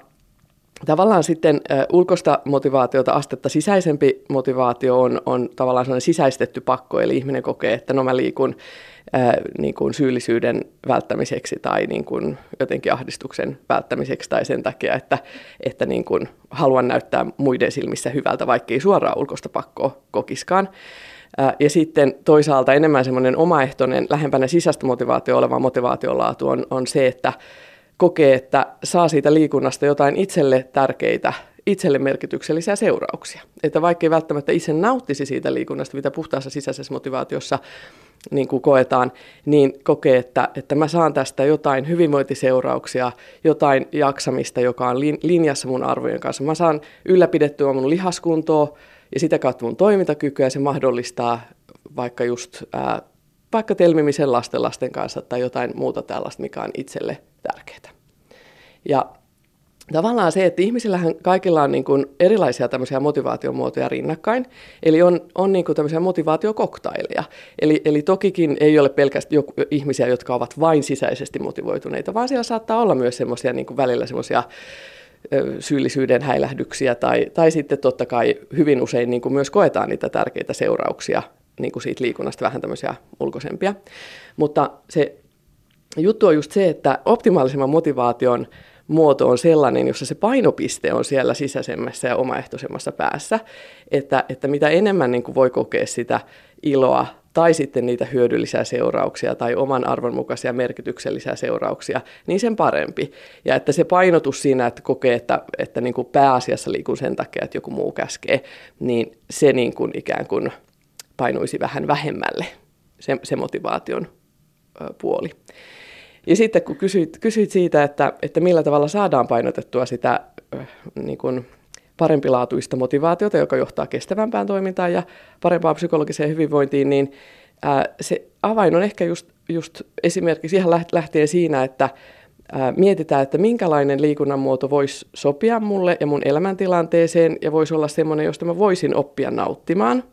tavallaan sitten ä, ulkoista motivaatiota astetta sisäisempi motivaatio on, on tavallaan sellainen sisäistetty pakko, eli ihminen kokee, että no mä liikun ää, niin kuin syyllisyyden välttämiseksi tai niin kuin jotenkin ahdistuksen välttämiseksi tai sen takia, että, että niin kuin haluan näyttää muiden silmissä hyvältä, vaikka ei suoraan ulkoista pakkoa kokiskaan. Ja sitten toisaalta enemmän semmoinen omaehtoinen, lähempänä sisäistä motivaatio oleva motivaatiolaatu on, on se, että kokee, että saa siitä liikunnasta jotain itselle tärkeitä, itselle merkityksellisiä seurauksia. Että vaikka ei välttämättä itse nauttisi siitä liikunnasta, mitä puhtaassa sisäisessä motivaatiossa niin kuin koetaan, niin kokee, että, että mä saan tästä jotain hyvinvointiseurauksia, jotain jaksamista, joka on linjassa mun arvojen kanssa. Mä saan ylläpidettyä mun lihaskuntoa ja sitä kautta mun toimintakykyä. Se mahdollistaa vaikka just ää, vaikka telmimisen lasten lasten kanssa tai jotain muuta tällaista, mikä on itselle tärkeää. Ja tavallaan se, että ihmisillähän kaikilla on niin kuin erilaisia tämmöisiä motivaatiomuotoja rinnakkain, eli on, on niin kuin tämmöisiä motivaatiokoktaileja. Eli, eli tokikin ei ole pelkästään joku, ihmisiä, jotka ovat vain sisäisesti motivoituneita, vaan siellä saattaa olla myös semmoisia niin välillä semmoisia syyllisyyden häilähdyksiä tai, tai sitten totta kai hyvin usein niin kuin myös koetaan niitä tärkeitä seurauksia niin kuin siitä liikunnasta vähän tämmöisiä ulkoisempia. Mutta se juttu on just se, että optimaalisemman motivaation muoto on sellainen, jossa se painopiste on siellä sisäisemmässä ja omaehtoisemmassa päässä, että, että mitä enemmän niin kuin voi kokea sitä iloa tai sitten niitä hyödyllisiä seurauksia tai oman arvon mukaisia merkityksellisiä seurauksia, niin sen parempi. Ja että se painotus siinä, että kokee, että, että niin kuin pääasiassa liikun sen takia, että joku muu käskee, niin se niin kuin ikään kuin painuisi vähän vähemmälle, se, se motivaation puoli. Ja sitten kun kysyit, kysyit siitä, että, että millä tavalla saadaan painotettua sitä niin kuin parempilaatuista motivaatiota, joka johtaa kestävämpään toimintaan ja parempaan psykologiseen hyvinvointiin, niin ää, se avain on ehkä just, just esimerkiksi ihan lähtien siinä, että ää, mietitään, että minkälainen liikunnan muoto voisi sopia mulle ja mun elämäntilanteeseen ja voisi olla semmoinen, josta mä voisin oppia nauttimaan –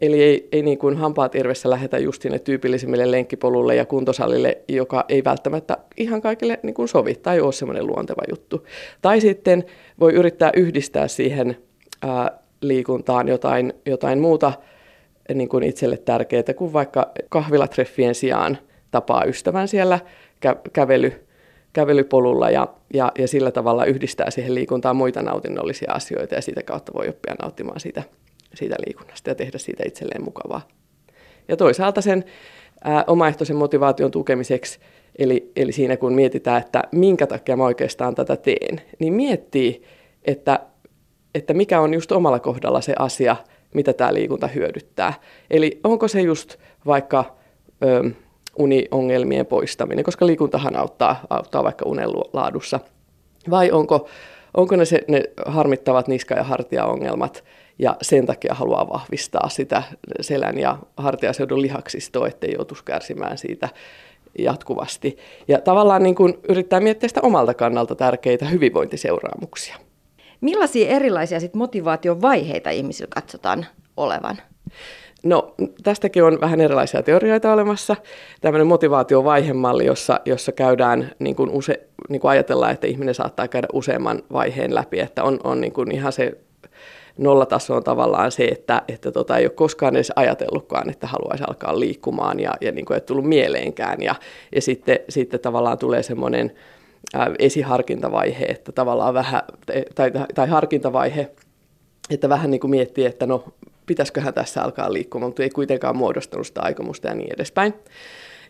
Eli ei, ei niin kuin hampaat irvessä lähetä just sinne tyypillisimmille lenkkipolulle ja kuntosalille, joka ei välttämättä ihan kaikille niin kuin sovi tai ole semmoinen luonteva juttu. Tai sitten voi yrittää yhdistää siihen ää, liikuntaan jotain, jotain muuta niin kuin itselle tärkeää, kuin vaikka kahvilatreffien sijaan tapaa ystävän siellä kä- kävely, kävelypolulla ja, ja, ja sillä tavalla yhdistää siihen liikuntaan muita nautinnollisia asioita ja sitä kautta voi oppia nauttimaan siitä siitä liikunnasta ja tehdä siitä itselleen mukavaa. Ja toisaalta sen ää, omaehtoisen motivaation tukemiseksi Eli, eli siinä kun mietitään, että minkä takia mä oikeastaan tätä teen, niin miettii, että, että mikä on just omalla kohdalla se asia, mitä tämä liikunta hyödyttää. Eli onko se just vaikka ö, uniongelmien poistaminen, koska liikuntahan auttaa, auttaa vaikka unen laadussa. Vai onko, onko ne, se, ne harmittavat niska- ja hartiaongelmat, ja sen takia haluaa vahvistaa sitä selän ja hartiaseudun lihaksistoa, ettei joutuisi kärsimään siitä jatkuvasti. Ja tavallaan niin kuin yrittää miettiä sitä omalta kannalta tärkeitä hyvinvointiseuraamuksia. Millaisia erilaisia sit motivaation vaiheita ihmisillä katsotaan olevan? No tästäkin on vähän erilaisia teorioita olemassa. Tämmöinen motivaatiovaihemalli, jossa, jossa käydään, niin kuin use, niin kuin ajatellaan, että ihminen saattaa käydä useamman vaiheen läpi, että on, on niin kuin ihan se nollataso on tavallaan se, että, että tota, ei ole koskaan edes ajatellutkaan, että haluaisi alkaa liikkumaan ja, ja niin kuin ei tullut mieleenkään. Ja, ja sitten, sitten tavallaan tulee semmoinen esiharkintavaihe, että tavallaan vähän, tai, tai harkintavaihe, että vähän niin kuin miettii, että no pitäisiköhän tässä alkaa liikkumaan, mutta ei kuitenkaan muodostunut sitä aikomusta ja niin edespäin.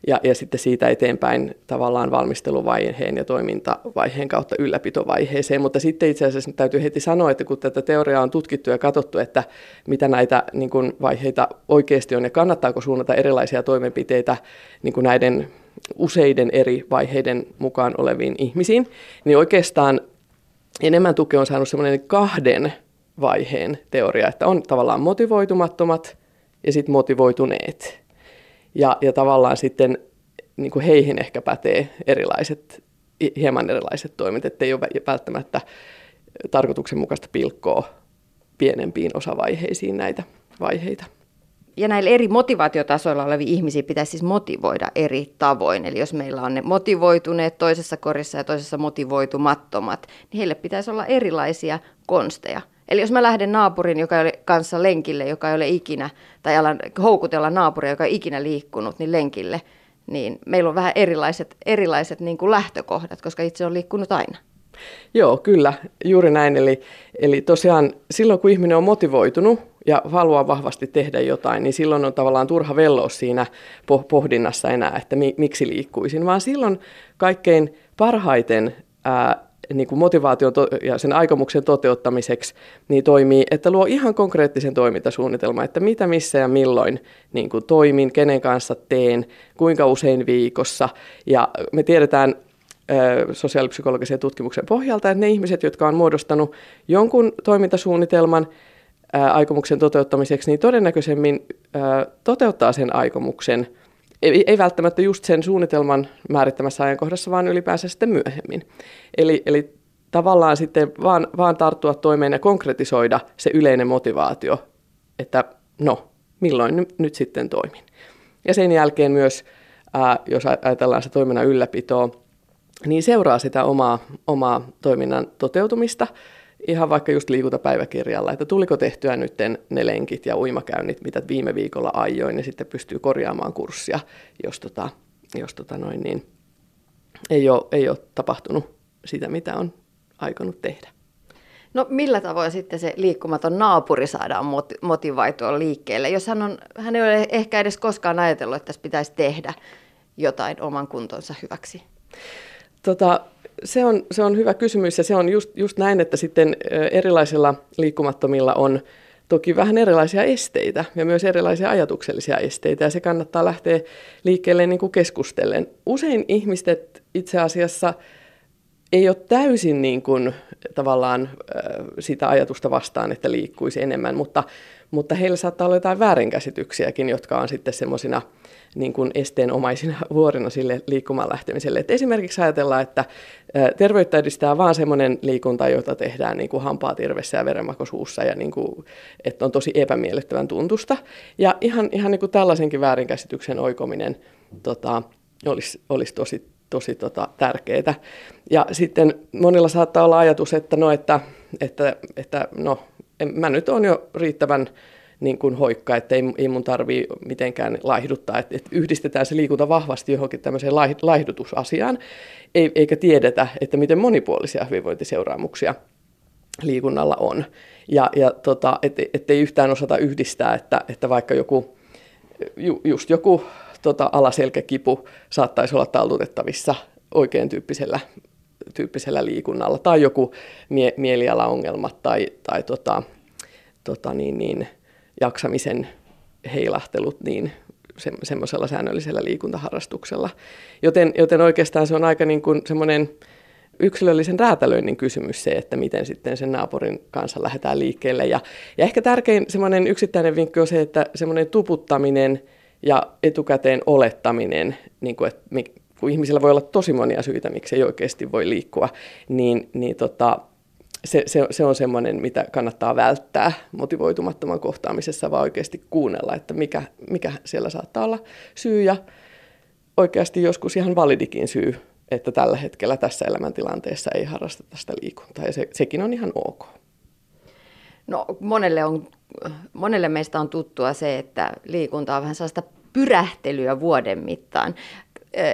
Ja, ja sitten siitä eteenpäin tavallaan valmisteluvaiheen ja toimintavaiheen kautta ylläpitovaiheeseen. Mutta sitten itse asiassa täytyy heti sanoa, että kun tätä teoriaa on tutkittu ja katsottu, että mitä näitä niin kuin vaiheita oikeasti on ja kannattaako suunnata erilaisia toimenpiteitä niin kuin näiden useiden eri vaiheiden mukaan oleviin ihmisiin, niin oikeastaan enemmän tukea on saanut semmoinen kahden vaiheen teoria, että on tavallaan motivoitumattomat ja sitten motivoituneet. Ja, ja tavallaan sitten niin kuin heihin ehkä pätee erilaiset, hieman erilaiset toimet, ettei ole välttämättä tarkoituksenmukaista pilkkoa pienempiin osavaiheisiin näitä vaiheita. Ja näillä eri motivaatiotasoilla olevia ihmisiä pitäisi siis motivoida eri tavoin. Eli jos meillä on ne motivoituneet toisessa korissa ja toisessa motivoitumattomat, niin heille pitäisi olla erilaisia konsteja – Eli jos mä lähden naapurin joka ole kanssa lenkille, joka ei ole ikinä, tai alan houkutella naapuria, joka ei ikinä liikkunut, niin lenkille, niin meillä on vähän erilaiset, erilaiset niin kuin lähtökohdat, koska itse on liikkunut aina. Joo, kyllä, juuri näin. Eli, eli tosiaan silloin, kun ihminen on motivoitunut ja haluaa vahvasti tehdä jotain, niin silloin on tavallaan turha velloa siinä pohdinnassa enää, että mi, miksi liikkuisin, vaan silloin kaikkein parhaiten ää, niin kuin motivaation to- ja sen aikomuksen toteuttamiseksi niin toimii, että luo ihan konkreettisen toimintasuunnitelman, että mitä, missä ja milloin niin kuin toimin, kenen kanssa teen, kuinka usein viikossa. Ja me tiedetään sosiaalipsykologisen tutkimuksen pohjalta, että ne ihmiset, jotka on muodostanut jonkun toimintasuunnitelman aikomuksen toteuttamiseksi, niin todennäköisemmin toteuttaa sen aikomuksen – ei, ei välttämättä just sen suunnitelman määrittämässä ajankohdassa, vaan ylipäänsä sitten myöhemmin. Eli, eli tavallaan sitten vaan, vaan tarttua toimeen ja konkretisoida se yleinen motivaatio, että no, milloin nyt, sitten toimin. Ja sen jälkeen myös, ää, jos ajatellaan se toiminnan ylläpitoa, niin seuraa sitä omaa, omaa toiminnan toteutumista – ihan vaikka just liikuntapäiväkirjalla, että tuliko tehtyä nyt ne lenkit ja uimakäynnit, mitä viime viikolla ajoin, ja sitten pystyy korjaamaan kurssia, jos, tota, jos tota noin, niin ei, ole, ei ole tapahtunut sitä, mitä on aikonut tehdä. No millä tavoin sitten se liikkumaton naapuri saadaan motivoitua liikkeelle, jos hän, on, hän ei ole ehkä edes koskaan ajatellut, että tässä pitäisi tehdä jotain oman kuntonsa hyväksi? Tota, se on, se on hyvä kysymys ja se on just, just näin, että sitten erilaisilla liikkumattomilla on toki vähän erilaisia esteitä ja myös erilaisia ajatuksellisia esteitä ja se kannattaa lähteä liikkeelle niin kuin keskustellen. Usein ihmiset itse asiassa ei ole täysin niin kuin, tavallaan sitä ajatusta vastaan, että liikkuisi enemmän, mutta, mutta heillä saattaa olla jotain väärinkäsityksiäkin, jotka on sitten semmoisina niin kuin esteenomaisina vuorina sille liikkumaan lähtemiselle. Et esimerkiksi ajatellaan, että terveyttä edistää vaan semmoinen liikunta, jota tehdään niin kuin hampaa tirvessä ja verenmakosuussa, ja niin kuin, että on tosi epämiellyttävän tuntusta. Ja ihan, ihan niin kuin tällaisenkin väärinkäsityksen oikominen tota, olisi, olisi tosi, tosi tota, tärkeää. Ja sitten monilla saattaa olla ajatus, että no, että, että, että no, en, mä nyt on jo riittävän niin kuin hoikka, että ei, ei mun tarvii mitenkään laihduttaa, että, että yhdistetään se liikunta vahvasti johonkin tämmöiseen laihdutusasiaan, eikä tiedetä, että miten monipuolisia hyvinvointiseuraamuksia liikunnalla on. Ja, ja tota, et, ettei yhtään osata yhdistää, että, että vaikka joku, ju, just joku tota, alaselkäkipu saattaisi olla taltutettavissa oikein tyyppisellä, tyyppisellä liikunnalla tai joku mie- mielialaongelmat tai, tai tota, tota niin, niin, jaksamisen heilahtelut niin se, semmoisella säännöllisellä liikuntaharrastuksella. Joten, joten oikeastaan se on aika niin kuin semmoinen yksilöllisen räätälöinnin kysymys se, että miten sitten sen naapurin kanssa lähdetään liikkeelle. Ja, ja ehkä tärkein semmoinen yksittäinen vinkki on se, että semmoinen tuputtaminen ja etukäteen olettaminen, niin kuin, että kun ihmisillä voi olla tosi monia syitä, miksi ei oikeasti voi liikkua, niin, niin tota, se, se, se on semmoinen, mitä kannattaa välttää motivoitumattoman kohtaamisessa, vaan oikeasti kuunnella, että mikä, mikä siellä saattaa olla syy ja oikeasti joskus ihan validikin syy, että tällä hetkellä tässä elämäntilanteessa ei harrasteta sitä liikuntaa ja se, sekin on ihan ok. No monelle, on, monelle meistä on tuttua se, että liikunta on vähän sellaista pyrähtelyä vuoden mittaan.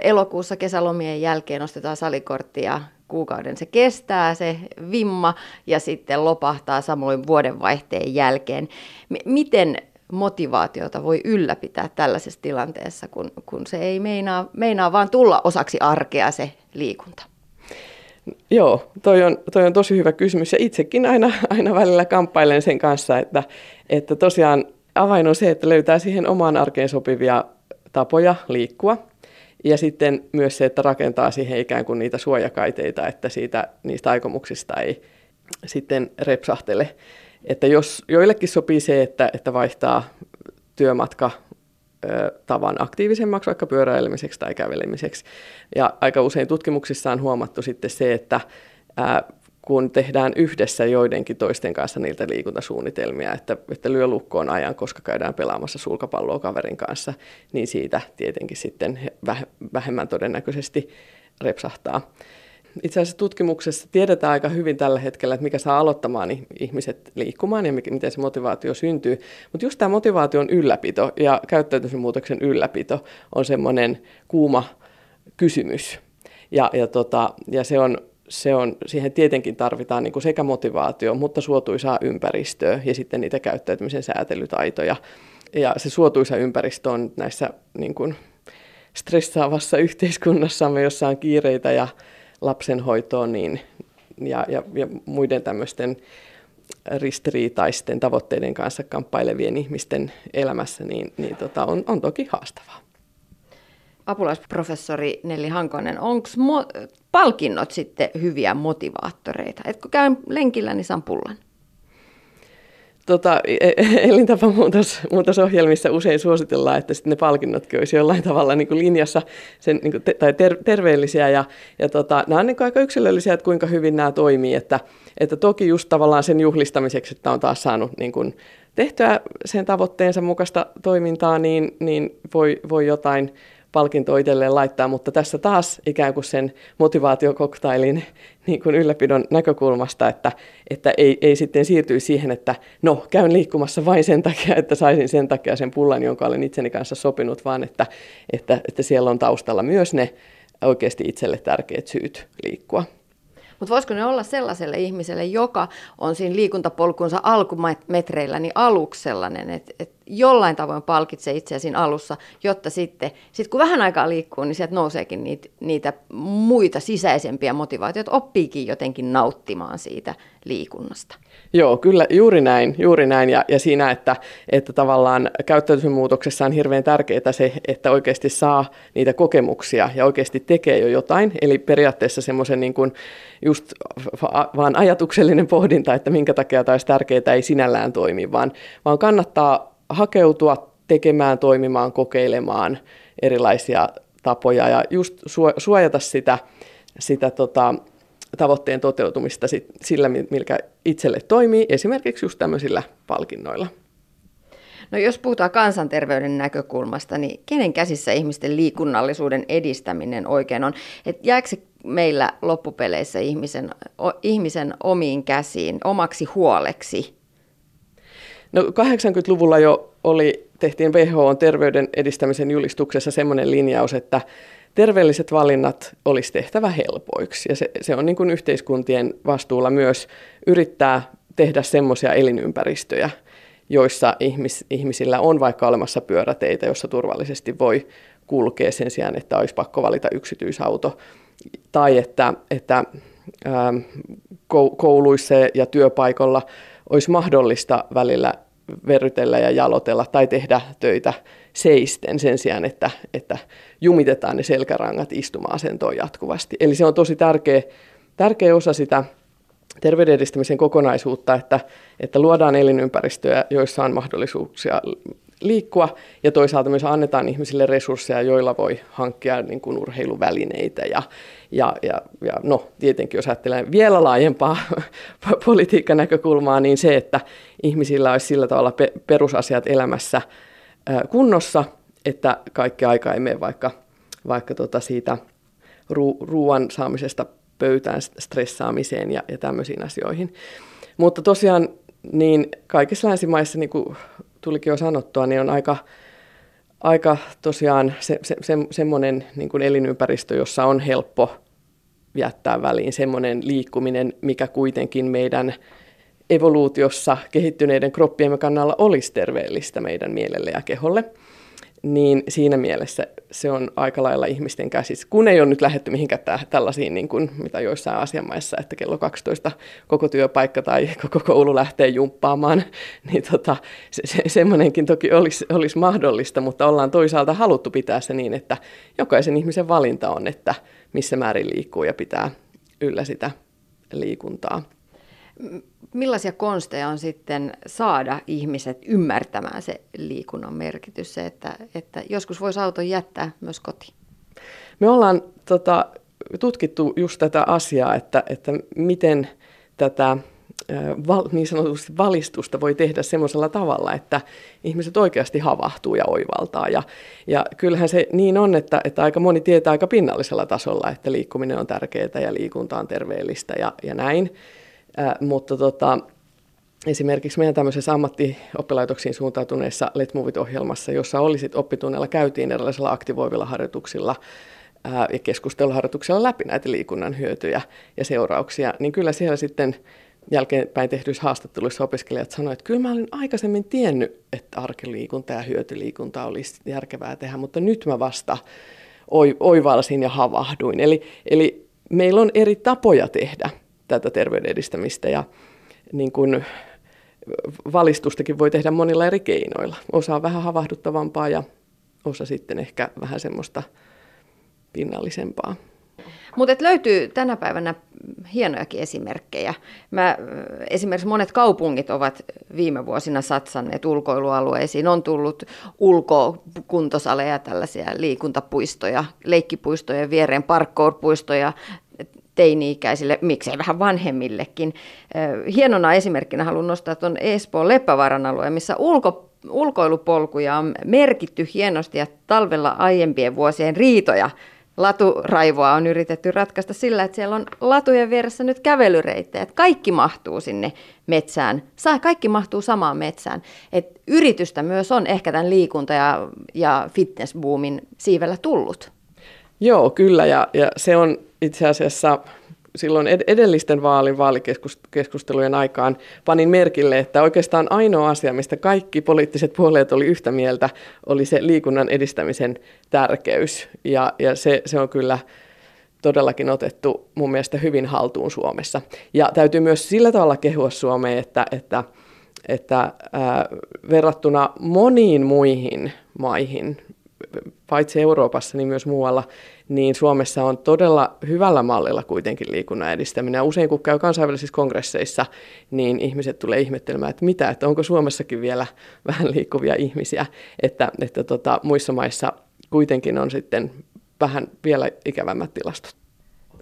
Elokuussa kesälomien jälkeen ostetaan salikorttia kuukauden se kestää, se vimma, ja sitten lopahtaa samoin vuodenvaihteen jälkeen. M- miten motivaatiota voi ylläpitää tällaisessa tilanteessa, kun, kun se ei meinaa, meinaa vaan tulla osaksi arkea se liikunta? Joo, toi on, toi on tosi hyvä kysymys ja itsekin aina, aina välillä kamppailen sen kanssa, että, että tosiaan avain on se, että löytää siihen omaan arkeen sopivia tapoja liikkua ja sitten myös se, että rakentaa siihen ikään kuin niitä suojakaiteita, että siitä, niistä aikomuksista ei sitten repsahtele. Että jos joillekin sopii se, että, että vaihtaa työmatka tavan aktiivisemmaksi, vaikka pyöräilemiseksi tai kävelemiseksi. Ja aika usein tutkimuksissa on huomattu sitten se, että kun tehdään yhdessä joidenkin toisten kanssa niiltä liikuntasuunnitelmia, että, että lyö lukkoon ajan, koska käydään pelaamassa sulkapalloa kaverin kanssa, niin siitä tietenkin sitten vähemmän todennäköisesti repsahtaa. Itse asiassa tutkimuksessa tiedetään aika hyvin tällä hetkellä, että mikä saa aloittamaan ihmiset liikkumaan ja miten se motivaatio syntyy. Mutta just tämä motivaation ylläpito ja käyttäytymismuutoksen ylläpito on semmoinen kuuma kysymys. Ja, ja, tota, ja se on se on, siihen tietenkin tarvitaan niin kuin sekä motivaatio, mutta suotuisaa ympäristöä ja sitten niitä käyttäytymisen säätelytaitoja. Ja se suotuisa ympäristö on näissä niin kuin stressaavassa yhteiskunnassamme, jossa on kiireitä ja lapsenhoitoa niin, ja, ja, ja muiden tämmöisten ristiriitaisten tavoitteiden kanssa kamppailevien ihmisten elämässä, niin, niin tota, on, on toki haastavaa apulaisprofessori Nelli Hankonen, onko mo- palkinnot sitten hyviä motivaattoreita? Et kun käyn lenkillä, niin saan pullan. Tota, e, e, elintapamuutosohjelmissa usein suositellaan, että sitten ne palkinnotkin olisi jollain tavalla niin kuin linjassa sen, niin kuin te, tai ter, terveellisiä. Ja, ja tota, nämä on niin kuin aika yksilöllisiä, että kuinka hyvin nämä toimii. Että, että toki just tavallaan sen juhlistamiseksi, että on taas saanut niin kuin tehtyä sen tavoitteensa mukaista toimintaa, niin, niin voi, voi jotain palkinto itselleen laittaa, mutta tässä taas ikään kuin sen motivaatiokoktailin niin kuin ylläpidon näkökulmasta, että, että ei, ei sitten siirtyisi siihen, että no, käyn liikkumassa vain sen takia, että saisin sen takia sen pullan, jonka olen itseni kanssa sopinut, vaan että, että, että siellä on taustalla myös ne oikeasti itselle tärkeät syyt liikkua. Mutta voisiko ne olla sellaiselle ihmiselle, joka on siinä liikuntapolkunsa alkumetreillä, niin aluksi sellainen, että, että jollain tavoin palkitsee itseä siinä alussa, jotta sitten, sit kun vähän aikaa liikkuu, niin sieltä nouseekin niitä, niitä muita sisäisempiä motivaatioita, oppiikin jotenkin nauttimaan siitä liikunnasta. Joo, kyllä juuri näin, juuri näin. Ja, ja siinä, että, että tavallaan käyttäytymismuutoksessa on hirveän tärkeää se, että oikeasti saa niitä kokemuksia ja oikeasti tekee jo jotain. Eli periaatteessa semmoisen niin kuin just vaan ajatuksellinen pohdinta, että minkä takia olisi tärkeää, ei sinällään toimi, vaan, vaan kannattaa hakeutua tekemään, toimimaan, kokeilemaan erilaisia tapoja ja just suojata sitä, sitä tota, tavoitteen toteutumista sit, sillä, milkä itselle toimii, esimerkiksi just tämmöisillä palkinnoilla. No jos puhutaan kansanterveyden näkökulmasta, niin kenen käsissä ihmisten liikunnallisuuden edistäminen oikein on? Et jääkö se meillä loppupeleissä ihmisen, o, ihmisen omiin käsiin, omaksi huoleksi? No 80-luvulla jo oli, tehtiin WHO terveyden edistämisen julistuksessa semmoinen linjaus, että terveelliset valinnat olisi tehtävä helpoiksi. Ja se, se on niin kuin yhteiskuntien vastuulla myös yrittää tehdä semmoisia elinympäristöjä, joissa ihmis, ihmisillä on vaikka olemassa pyöräteitä, jossa turvallisesti voi kulkea sen sijaan, että olisi pakko valita yksityisauto. Tai että, että kouluissa ja työpaikalla olisi mahdollista välillä verrytellä ja jalotella tai tehdä töitä seisten sen sijaan, että, että jumitetaan ne selkärangat istumaan asentoon jatkuvasti. Eli se on tosi tärkeä, tärkeä osa sitä terveyden edistämisen kokonaisuutta, että, että luodaan elinympäristöjä, joissa on mahdollisuuksia liikkua ja toisaalta myös annetaan ihmisille resursseja, joilla voi hankkia niin kuin urheiluvälineitä ja, ja, ja, ja no tietenkin jos ajattelee vielä laajempaa politiikan näkökulmaa, niin se, että ihmisillä olisi sillä tavalla pe- perusasiat elämässä kunnossa, että kaikki aika ei mene vaikka, vaikka tota siitä ru- ruoan saamisesta pöytään stressaamiseen ja, ja tämmöisiin asioihin. Mutta tosiaan niin kaikissa länsimaissa, niin kuin tulikin jo sanottua, niin on aika, aika tosiaan se, se, se, semmoinen niin kuin elinympäristö, jossa on helppo jättää väliin semmoinen liikkuminen, mikä kuitenkin meidän evoluutiossa kehittyneiden kroppiemme kannalla olisi terveellistä meidän mielelle ja keholle niin siinä mielessä se on aika lailla ihmisten käsissä. Kun ei ole nyt lähdetty mihinkään tällaisiin, niin kuin, mitä joissain asiamaissa, että kello 12 koko työpaikka tai koko koulu lähtee jumppaamaan, niin tota, se, se, semmoinenkin toki olisi, olisi mahdollista, mutta ollaan toisaalta haluttu pitää se niin, että jokaisen ihmisen valinta on, että missä määrin liikkuu ja pitää yllä sitä liikuntaa millaisia konsteja on sitten saada ihmiset ymmärtämään se liikunnan merkitys, se, että, että joskus voisi auton jättää myös kotiin? Me ollaan tota, tutkittu just tätä asiaa, että, että miten tätä niin sanotusti valistusta voi tehdä semmoisella tavalla, että ihmiset oikeasti havahtuu ja oivaltaa. Ja, ja kyllähän se niin on, että, että aika moni tietää aika pinnallisella tasolla, että liikkuminen on tärkeää ja liikunta on terveellistä ja, ja näin. Äh, mutta tota, esimerkiksi meidän tämmöisessä ammattioppilaitoksiin suuntautuneessa Let Movit-ohjelmassa, jossa oli sit oppitunnella, käytiin erilaisilla aktivoivilla harjoituksilla ää, ja keskusteluharjoituksilla läpi näitä liikunnan hyötyjä ja seurauksia, niin kyllä siellä sitten jälkeenpäin tehdyissä haastatteluissa opiskelijat sanoivat, että kyllä mä olin aikaisemmin tiennyt, että arkiliikunta ja hyötyliikunta olisi järkevää tehdä, mutta nyt mä vasta oivalsin ja havahduin. Eli, eli meillä on eri tapoja tehdä tätä terveyden edistämistä ja niin kuin valistustakin voi tehdä monilla eri keinoilla. Osa on vähän havahduttavampaa ja osa sitten ehkä vähän semmoista pinnallisempaa. Mutta löytyy tänä päivänä hienojakin esimerkkejä. Mä, esimerkiksi monet kaupungit ovat viime vuosina satsanneet ulkoilualueisiin. On tullut ulkokuntosaleja, tällaisia liikuntapuistoja, leikkipuistoja, viereen parkourpuistoja, teini-ikäisille, miksei vähän vanhemmillekin. Hienona esimerkkinä haluan nostaa tuon Espoon Leppävaaran alueen, missä ulko, ulkoilupolkuja on merkitty hienosti ja talvella aiempien vuosien riitoja laturaivoa on yritetty ratkaista sillä, että siellä on latujen vieressä nyt kävelyreittejä, että kaikki mahtuu sinne metsään, saa, kaikki mahtuu samaan metsään. Et yritystä myös on ehkä tämän liikunta- ja, ja fitnessboomin siivellä tullut. Joo, kyllä, ja, ja se on itse asiassa silloin edellisten vaalin vaalikeskustelujen aikaan panin merkille, että oikeastaan ainoa asia, mistä kaikki poliittiset puolueet oli yhtä mieltä, oli se liikunnan edistämisen tärkeys. Ja, ja se, se on kyllä todellakin otettu mun mielestä hyvin haltuun Suomessa. Ja täytyy myös sillä tavalla kehua Suomeen, että, että, että ää, verrattuna moniin muihin maihin, paitsi Euroopassa, niin myös muualla, niin Suomessa on todella hyvällä mallilla kuitenkin liikunnan edistäminen. Ja usein kun käy kansainvälisissä kongresseissa, niin ihmiset tulee ihmettelemään, että mitä, että onko Suomessakin vielä vähän liikkuvia ihmisiä, että, että tota, muissa maissa kuitenkin on sitten vähän vielä ikävämmät tilastot.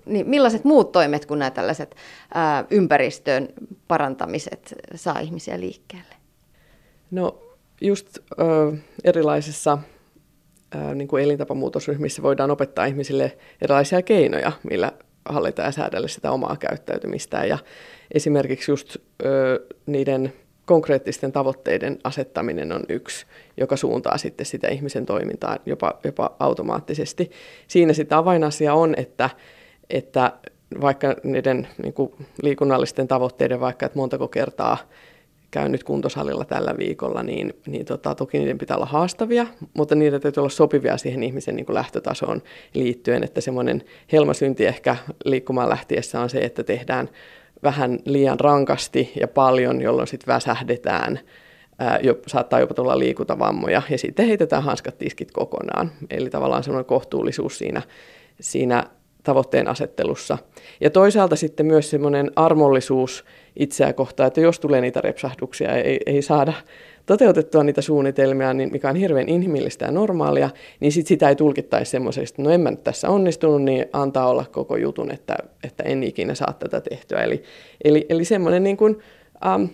Niin millaiset muut toimet kuin nämä tällaiset ää, ympäristön parantamiset saa ihmisiä liikkeelle? No just ö, erilaisissa niin kuin elintapamuutosryhmissä voidaan opettaa ihmisille erilaisia keinoja, millä hallita ja säädellä sitä omaa käyttäytymistään. Ja esimerkiksi just ö, niiden konkreettisten tavoitteiden asettaminen on yksi, joka suuntaa sitten sitä ihmisen toimintaa jopa, jopa automaattisesti. Siinä sitä avainasia on, että, että vaikka niiden niin kuin liikunnallisten tavoitteiden, vaikka että montako kertaa käyn nyt kuntosalilla tällä viikolla, niin, niin tota, toki niiden pitää olla haastavia, mutta niiden täytyy olla sopivia siihen ihmisen niin kuin lähtötasoon liittyen, että semmoinen helmasynti ehkä liikkumaan lähtiessä on se, että tehdään vähän liian rankasti ja paljon, jolloin sitten väsähdetään, ää, jo, saattaa jopa tulla liikuntavammoja ja sitten heitetään hanskat tiskit kokonaan. Eli tavallaan semmoinen kohtuullisuus siinä, siinä tavoitteen asettelussa. Ja toisaalta sitten myös semmoinen armollisuus itseä kohtaan, että jos tulee niitä repsahduksia ei, ei saada toteutettua niitä suunnitelmia, niin mikä on hirveän inhimillistä ja normaalia, niin sit sitä ei tulkittaisi semmoisesta, että no en mä nyt tässä onnistunut, niin antaa olla koko jutun, että, että en ikinä saa tätä tehtyä. Eli, eli, eli semmoinen niin kuin, ähm,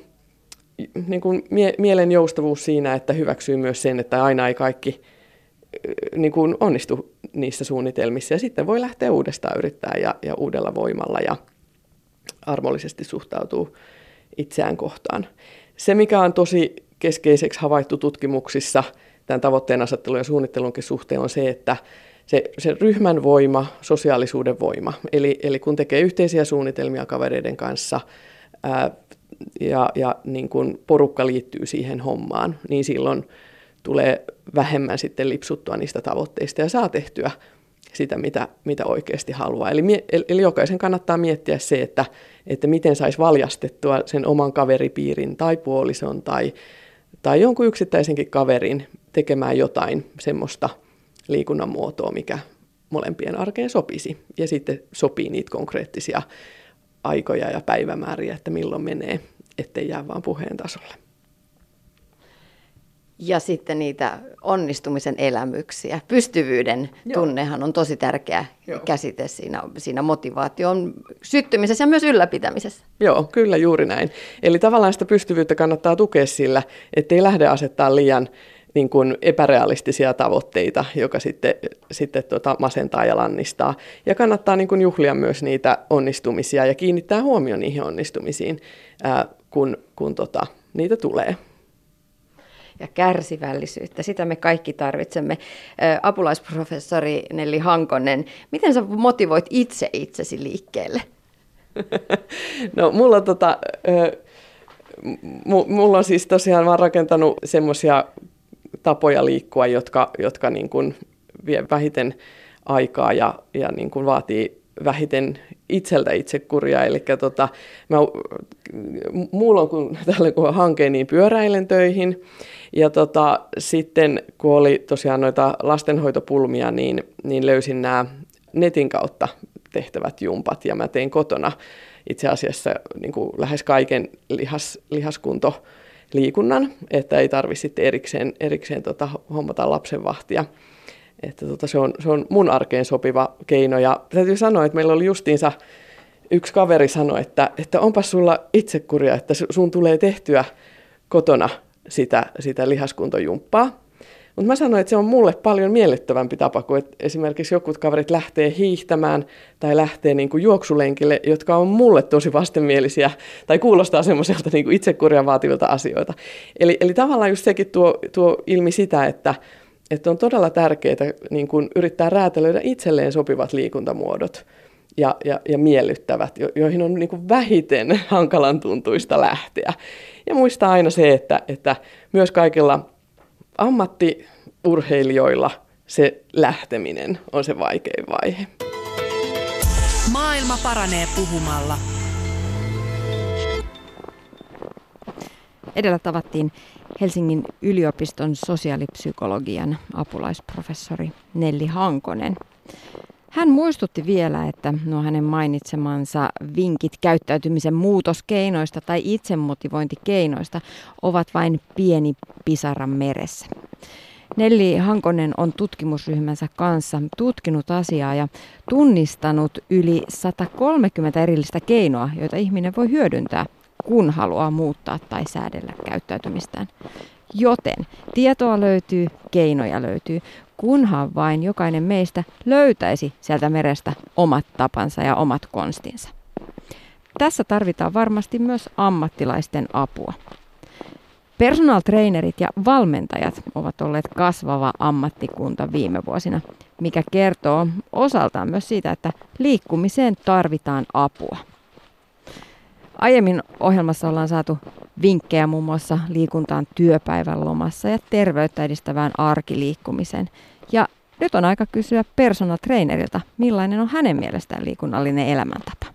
niin kuin mie- mielen joustavuus siinä, että hyväksyy myös sen, että aina ei kaikki niin kuin onnistu niissä suunnitelmissa ja sitten voi lähteä uudestaan yrittää ja, ja uudella voimalla ja armollisesti suhtautuu itseään kohtaan. Se, mikä on tosi keskeiseksi havaittu tutkimuksissa tämän tavoitteen asettelun ja suunnittelunkin suhteen on se, että se, se ryhmän voima, sosiaalisuuden voima, eli, eli kun tekee yhteisiä suunnitelmia kavereiden kanssa ää, ja, ja niin kun porukka liittyy siihen hommaan, niin silloin tulee vähemmän sitten lipsuttua niistä tavoitteista ja saa tehtyä sitä, mitä, mitä oikeasti haluaa. Eli, eli jokaisen kannattaa miettiä se, että, että miten saisi valjastettua sen oman kaveripiirin tai puolison tai, tai jonkun yksittäisenkin kaverin tekemään jotain semmoista liikunnan muotoa, mikä molempien arkeen sopisi. Ja sitten sopii niitä konkreettisia aikoja ja päivämääriä, että milloin menee, ettei jää vaan puheen tasolle ja sitten niitä onnistumisen elämyksiä. Pystyvyyden Joo. tunnehan on tosi tärkeä Joo. käsite siinä, siinä motivaation syttymisessä ja myös ylläpitämisessä. Joo, kyllä juuri näin. Eli tavallaan sitä pystyvyyttä kannattaa tukea sillä, ettei lähde asettaa liian niin kuin epärealistisia tavoitteita, joka sitten, sitten tuota masentaa ja lannistaa. Ja kannattaa niin kuin juhlia myös niitä onnistumisia ja kiinnittää huomioon niihin onnistumisiin, ää, kun, kun tota, niitä tulee ja kärsivällisyyttä. Sitä me kaikki tarvitsemme. Apulaisprofessori Nelli Hankonen, miten sä motivoit itse itsesi liikkeelle? No mulla, tota, mulla on siis tosiaan vaan rakentanut semmoisia tapoja liikkua, jotka, jotka niin kuin vie vähiten aikaa ja, ja niin kuin vaatii vähiten itseltä itsekuria. Eli tota, mä, mulla on kun, tällä kun hanke, niin pyöräilen töihin. Ja tota, sitten kun oli tosiaan noita lastenhoitopulmia, niin, niin löysin nämä netin kautta tehtävät jumpat ja mä tein kotona itse asiassa niin kuin lähes kaiken lihas, lihaskunto liikunnan, että ei tarvitse sitten erikseen, erikseen tota, hommata lapsenvahtia. Että tota, se, on, se on mun arkeen sopiva keino. Ja täytyy sanoa, että meillä oli justiinsa yksi kaveri sanoi, että, että onpa sulla itsekuria, että sun tulee tehtyä kotona sitä, sitä lihaskuntojumppaa. Mutta mä sanoin, että se on mulle paljon miellyttävämpi tapa, kuin että esimerkiksi jotkut kaverit lähtee hiihtämään tai lähtee niin kuin juoksulenkille, jotka on mulle tosi vastenmielisiä tai kuulostaa semmoiselta niin itsekuria vaativilta asioita. Eli, eli tavallaan just sekin tuo, tuo ilmi sitä, että, että on todella tärkeää niin kuin yrittää räätälöidä itselleen sopivat liikuntamuodot ja, ja, ja miellyttävät, jo, joihin on niin kuin vähiten hankalan tuntuista lähteä. Ja muistaa aina se, että, että myös kaikilla ammattiurheilijoilla se lähteminen on se vaikein vaihe. Maailma paranee puhumalla. Edellä tavattiin Helsingin yliopiston sosiaalipsykologian apulaisprofessori Nelli Hankonen. Hän muistutti vielä, että nuo hänen mainitsemansa vinkit käyttäytymisen muutoskeinoista tai itsemotivointikeinoista ovat vain pieni pisara meressä. Nelli Hankonen on tutkimusryhmänsä kanssa tutkinut asiaa ja tunnistanut yli 130 erillistä keinoa, joita ihminen voi hyödyntää, kun haluaa muuttaa tai säädellä käyttäytymistään. Joten tietoa löytyy, keinoja löytyy, kunhan vain jokainen meistä löytäisi sieltä merestä omat tapansa ja omat konstinsa. Tässä tarvitaan varmasti myös ammattilaisten apua. Personal trainerit ja valmentajat ovat olleet kasvava ammattikunta viime vuosina, mikä kertoo osaltaan myös siitä, että liikkumiseen tarvitaan apua. Aiemmin ohjelmassa ollaan saatu vinkkejä muun muassa liikuntaan työpäivän lomassa ja terveyttä edistävään arkiliikkumiseen. Ja nyt on aika kysyä personal trainerilta, millainen on hänen mielestään liikunnallinen elämäntapa.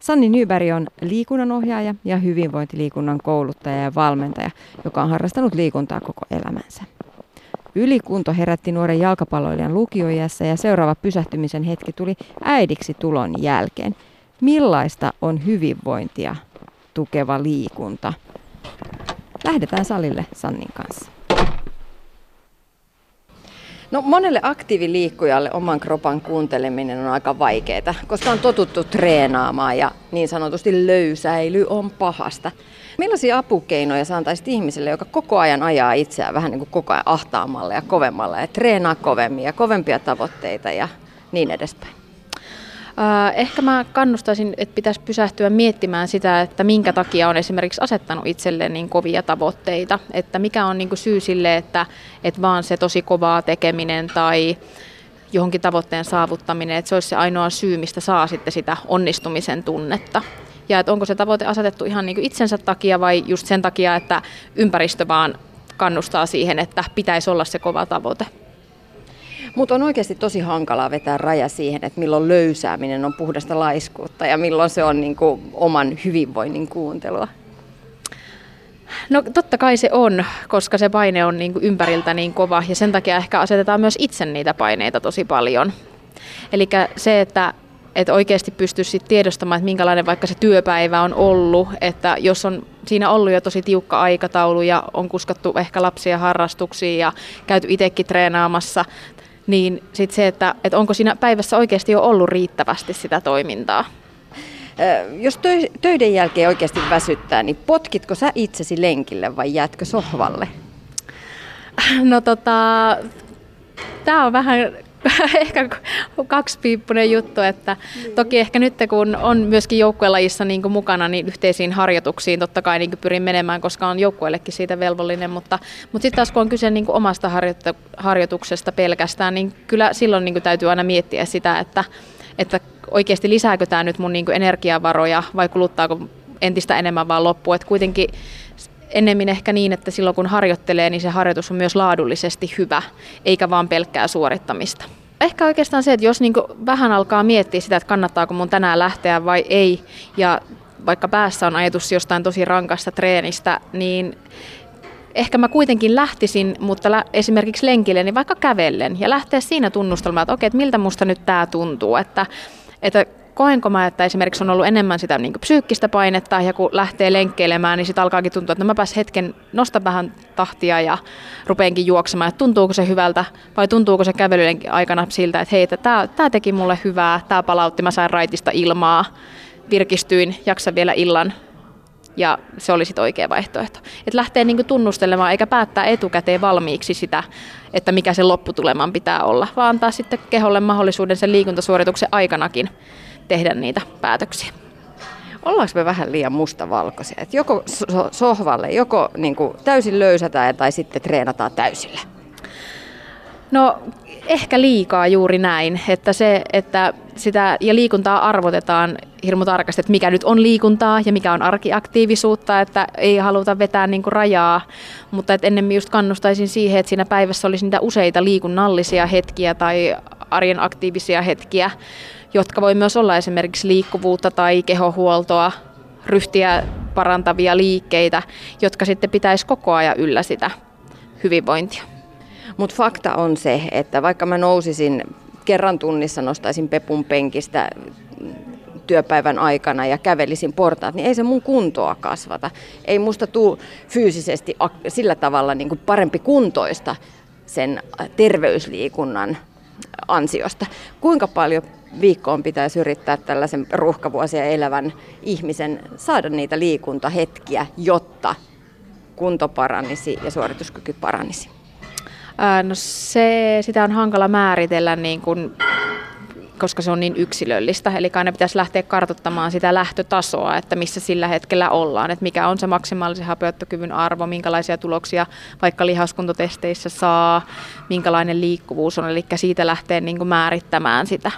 Sanni Nyberg on liikunnanohjaaja ja hyvinvointiliikunnan kouluttaja ja valmentaja, joka on harrastanut liikuntaa koko elämänsä. Ylikunto herätti nuoren jalkapalloilijan lukioiässä ja seuraava pysähtymisen hetki tuli äidiksi tulon jälkeen. Millaista on hyvinvointia tukeva liikunta? Lähdetään salille Sannin kanssa. No monelle aktiiviliikkujalle oman kropan kuunteleminen on aika vaikeaa, koska on totuttu treenaamaan ja niin sanotusti löysäily on pahasta. Millaisia apukeinoja sä antaisit ihmiselle, joka koko ajan ajaa itseään vähän niin kuin koko ajan ahtaamalla ja kovemmalla ja treenaa kovemmin ja kovempia tavoitteita ja niin edespäin? Ehkä mä kannustaisin, että pitäisi pysähtyä miettimään sitä, että minkä takia on esimerkiksi asettanut itselleen niin kovia tavoitteita. Että mikä on niin kuin syy sille, että, että vaan se tosi kovaa tekeminen tai johonkin tavoitteen saavuttaminen, että se olisi se ainoa syy, mistä saa sitten sitä onnistumisen tunnetta. Ja että onko se tavoite asetettu ihan niin kuin itsensä takia vai just sen takia, että ympäristö vaan kannustaa siihen, että pitäisi olla se kova tavoite. Mutta on oikeasti tosi hankalaa vetää raja siihen, että milloin löysääminen on puhdasta laiskuutta ja milloin se on niin kuin oman hyvinvoinnin kuuntelua. No totta kai se on, koska se paine on niin kuin ympäriltä niin kova ja sen takia ehkä asetetaan myös itse niitä paineita tosi paljon. Eli se, että että oikeasti pystyisi sit tiedostamaan, että minkälainen vaikka se työpäivä on ollut, että jos on siinä ollut jo tosi tiukka aikataulu ja on kuskattu ehkä lapsia harrastuksiin ja käyty itsekin treenaamassa niin sitten se, että, että onko siinä päivässä oikeasti jo ollut riittävästi sitä toimintaa. Jos töiden jälkeen oikeasti väsyttää, niin potkitko sä itsesi lenkille vai jäätkö sohvalle? No tota, tämä on vähän ehkä kaksipiippunen juttu, että niin. toki ehkä nyt kun on myöskin joukkuelajissa niin mukana, niin yhteisiin harjoituksiin totta kai niin pyrin menemään, koska on joukkueellekin siitä velvollinen, mutta, mutta sitten taas kun on kyse niin omasta harjoituksesta pelkästään, niin kyllä silloin niin täytyy aina miettiä sitä, että, että oikeasti lisääkö tämä nyt mun niin energiavaroja vai kuluttaako entistä enemmän vaan loppu, että kuitenkin ennemmin ehkä niin, että silloin kun harjoittelee, niin se harjoitus on myös laadullisesti hyvä, eikä vaan pelkkää suorittamista. Ehkä oikeastaan se, että jos niin vähän alkaa miettiä sitä, että kannattaako mun tänään lähteä vai ei, ja vaikka päässä on ajatus jostain tosi rankasta treenistä, niin ehkä mä kuitenkin lähtisin, mutta esimerkiksi lenkille, niin vaikka kävellen ja lähteä siinä tunnustelemaan, että okei, että miltä musta nyt tämä tuntuu, että, että koenko mä, että esimerkiksi on ollut enemmän sitä niin psyykkistä painetta ja kun lähtee lenkkeilemään, niin sitten alkaakin tuntua, että no mä pääs hetken, nosta vähän tahtia ja rupeenkin juoksemaan, että tuntuuko se hyvältä vai tuntuuko se kävelyn aikana siltä, että hei, tämä, tämä teki mulle hyvää, tämä palautti, mä sain raitista ilmaa, virkistyin, jaksa vielä illan. Ja se oli sitten oikea vaihtoehto. Että lähtee niinku tunnustelemaan eikä päättää etukäteen valmiiksi sitä, että mikä se lopputuleman pitää olla, vaan antaa sitten keholle mahdollisuuden sen liikuntasuorituksen aikanakin tehdä niitä päätöksiä. Ollaanko me vähän liian mustavalkoisia? Että joko so- sohvalle, joko niin kuin täysin löysätään tai sitten treenataan täysillä? No ehkä liikaa juuri näin, että se, että sitä ja liikuntaa arvotetaan hirmu tarkasti, että mikä nyt on liikuntaa ja mikä on arkiaktiivisuutta, että ei haluta vetää niin kuin rajaa, mutta että ennemmin just kannustaisin siihen, että siinä päivässä olisi niitä useita liikunnallisia hetkiä tai arjen aktiivisia hetkiä, jotka voi myös olla esimerkiksi liikkuvuutta tai kehohuoltoa, ryhtiä parantavia liikkeitä, jotka sitten pitäisi koko ajan yllä sitä hyvinvointia. Mutta fakta on se, että vaikka mä nousisin kerran tunnissa, nostaisin pepun penkistä työpäivän aikana ja kävelisin portaat, niin ei se mun kuntoa kasvata. Ei musta tule fyysisesti sillä tavalla niin kuin parempi kuntoista sen terveysliikunnan ansiosta. Kuinka paljon viikkoon pitäisi yrittää tällaisen ruuhkavuosia elävän ihmisen saada niitä liikuntahetkiä, jotta kunto paranisi ja suorituskyky paranisi? no se, sitä on hankala määritellä niin kuin koska se on niin yksilöllistä. Eli aina pitäisi lähteä kartoittamaan sitä lähtötasoa, että missä sillä hetkellä ollaan, että mikä on se maksimaalisen hapeuttokyvyn arvo, minkälaisia tuloksia vaikka lihaskuntotesteissä saa, minkälainen liikkuvuus on, eli siitä lähtee niin kuin määrittämään sitä.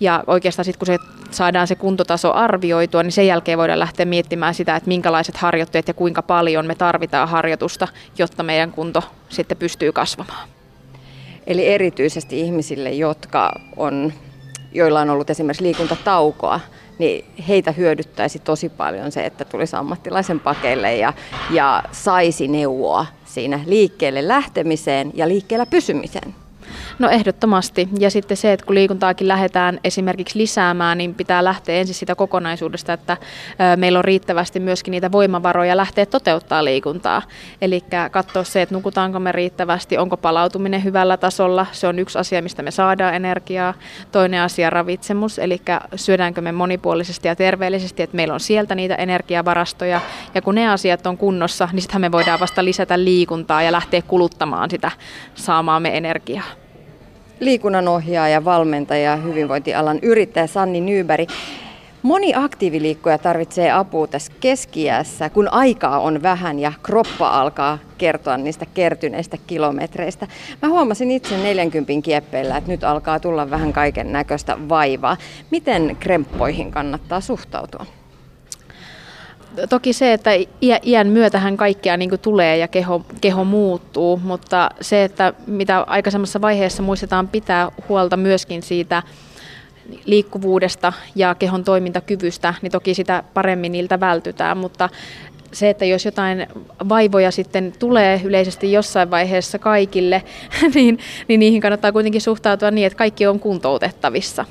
Ja oikeastaan sitten kun se saadaan se kuntotaso arvioitua, niin sen jälkeen voidaan lähteä miettimään sitä, että minkälaiset harjoitteet ja kuinka paljon me tarvitaan harjoitusta, jotta meidän kunto sitten pystyy kasvamaan. Eli erityisesti ihmisille, jotka on, joilla on ollut esimerkiksi liikuntataukoa, niin heitä hyödyttäisi tosi paljon se, että tulisi ammattilaisen pakeille ja, ja saisi neuvoa siinä liikkeelle lähtemiseen ja liikkeellä pysymiseen. No ehdottomasti. Ja sitten se, että kun liikuntaakin lähdetään esimerkiksi lisäämään, niin pitää lähteä ensin sitä kokonaisuudesta, että meillä on riittävästi myöskin niitä voimavaroja lähteä toteuttaa liikuntaa. Eli katsoa se, että nukutaanko me riittävästi, onko palautuminen hyvällä tasolla. Se on yksi asia, mistä me saadaan energiaa. Toinen asia ravitsemus, eli syödäänkö me monipuolisesti ja terveellisesti, että meillä on sieltä niitä energiavarastoja. Ja kun ne asiat on kunnossa, niin sittenhän me voidaan vasta lisätä liikuntaa ja lähteä kuluttamaan sitä saamaamme energiaa liikunnanohjaaja, valmentaja, hyvinvointialan yrittäjä Sanni Nyberg. Moni aktiiviliikkuja tarvitsee apua tässä keskiässä, kun aikaa on vähän ja kroppa alkaa kertoa niistä kertyneistä kilometreistä. Mä huomasin itse 40 kieppeillä, että nyt alkaa tulla vähän kaiken näköistä vaivaa. Miten kremppoihin kannattaa suhtautua? Toki se, että iän myötähän kaikkea niin tulee ja keho, keho muuttuu, mutta se, että mitä aikaisemmassa vaiheessa muistetaan pitää huolta myöskin siitä liikkuvuudesta ja kehon toimintakyvystä, niin toki sitä paremmin niiltä vältytään, mutta se, että jos jotain vaivoja sitten tulee yleisesti jossain vaiheessa kaikille, niin, niin niihin kannattaa kuitenkin suhtautua niin, että kaikki on kuntoutettavissa.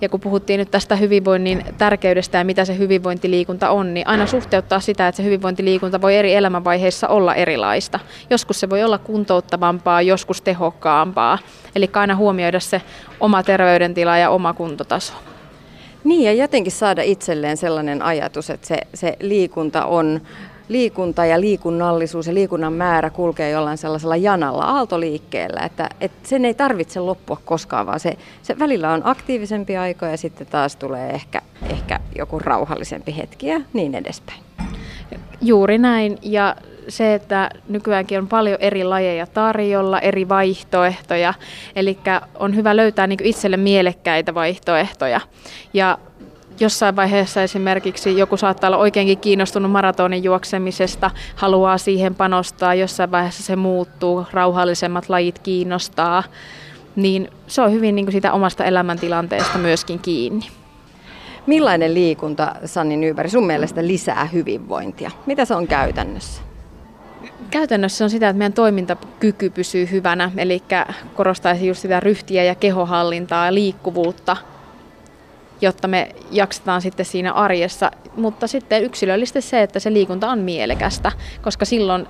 Ja kun puhuttiin nyt tästä hyvinvoinnin tärkeydestä ja mitä se hyvinvointiliikunta on, niin aina suhteuttaa sitä, että se hyvinvointiliikunta voi eri elämänvaiheissa olla erilaista. Joskus se voi olla kuntouttavampaa, joskus tehokkaampaa. Eli aina huomioida se oma terveydentila ja oma kuntotaso. Niin ja jotenkin saada itselleen sellainen ajatus, että se, se liikunta on liikunta ja liikunnallisuus ja liikunnan määrä kulkee jollain sellaisella janalla, aaltoliikkeellä, että, että sen ei tarvitse loppua koskaan, vaan se, se välillä on aktiivisempi aika ja sitten taas tulee ehkä, ehkä joku rauhallisempi hetki ja niin edespäin. Juuri näin ja se, että nykyäänkin on paljon eri lajeja tarjolla, eri vaihtoehtoja, eli on hyvä löytää niin itselle mielekkäitä vaihtoehtoja. Ja jossain vaiheessa esimerkiksi joku saattaa olla oikeinkin kiinnostunut maratonin juoksemisesta, haluaa siihen panostaa, jossain vaiheessa se muuttuu, rauhallisemmat lajit kiinnostaa, niin se on hyvin niin kuin siitä omasta elämäntilanteesta myöskin kiinni. Millainen liikunta, Sanni Nyberg, sun mielestä lisää hyvinvointia? Mitä se on käytännössä? Käytännössä on sitä, että meidän toimintakyky pysyy hyvänä, eli korostaisin just sitä ryhtiä ja kehohallintaa ja liikkuvuutta, jotta me jaksetaan sitten siinä arjessa. Mutta sitten yksilöllisesti se, että se liikunta on mielekästä, koska silloin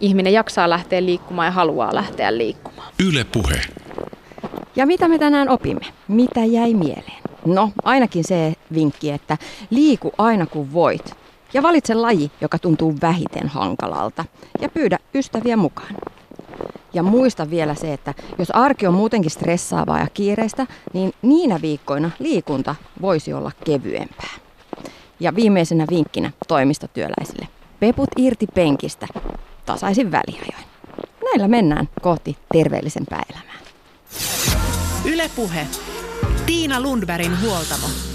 ihminen jaksaa lähteä liikkumaan ja haluaa lähteä liikkumaan. Yle puhe. Ja mitä me tänään opimme? Mitä jäi mieleen? No, ainakin se vinkki, että liiku aina kun voit. Ja valitse laji, joka tuntuu vähiten hankalalta. Ja pyydä ystäviä mukaan. Ja muista vielä se, että jos arki on muutenkin stressaavaa ja kiireistä, niin niinä viikkoina liikunta voisi olla kevyempää. Ja viimeisenä vinkkinä toimistotyöläisille. Peput irti penkistä tasaisin väliajoin. Näillä mennään kohti terveellisempää elämää. Ylepuhe. Tiina Lundbergin huoltamo.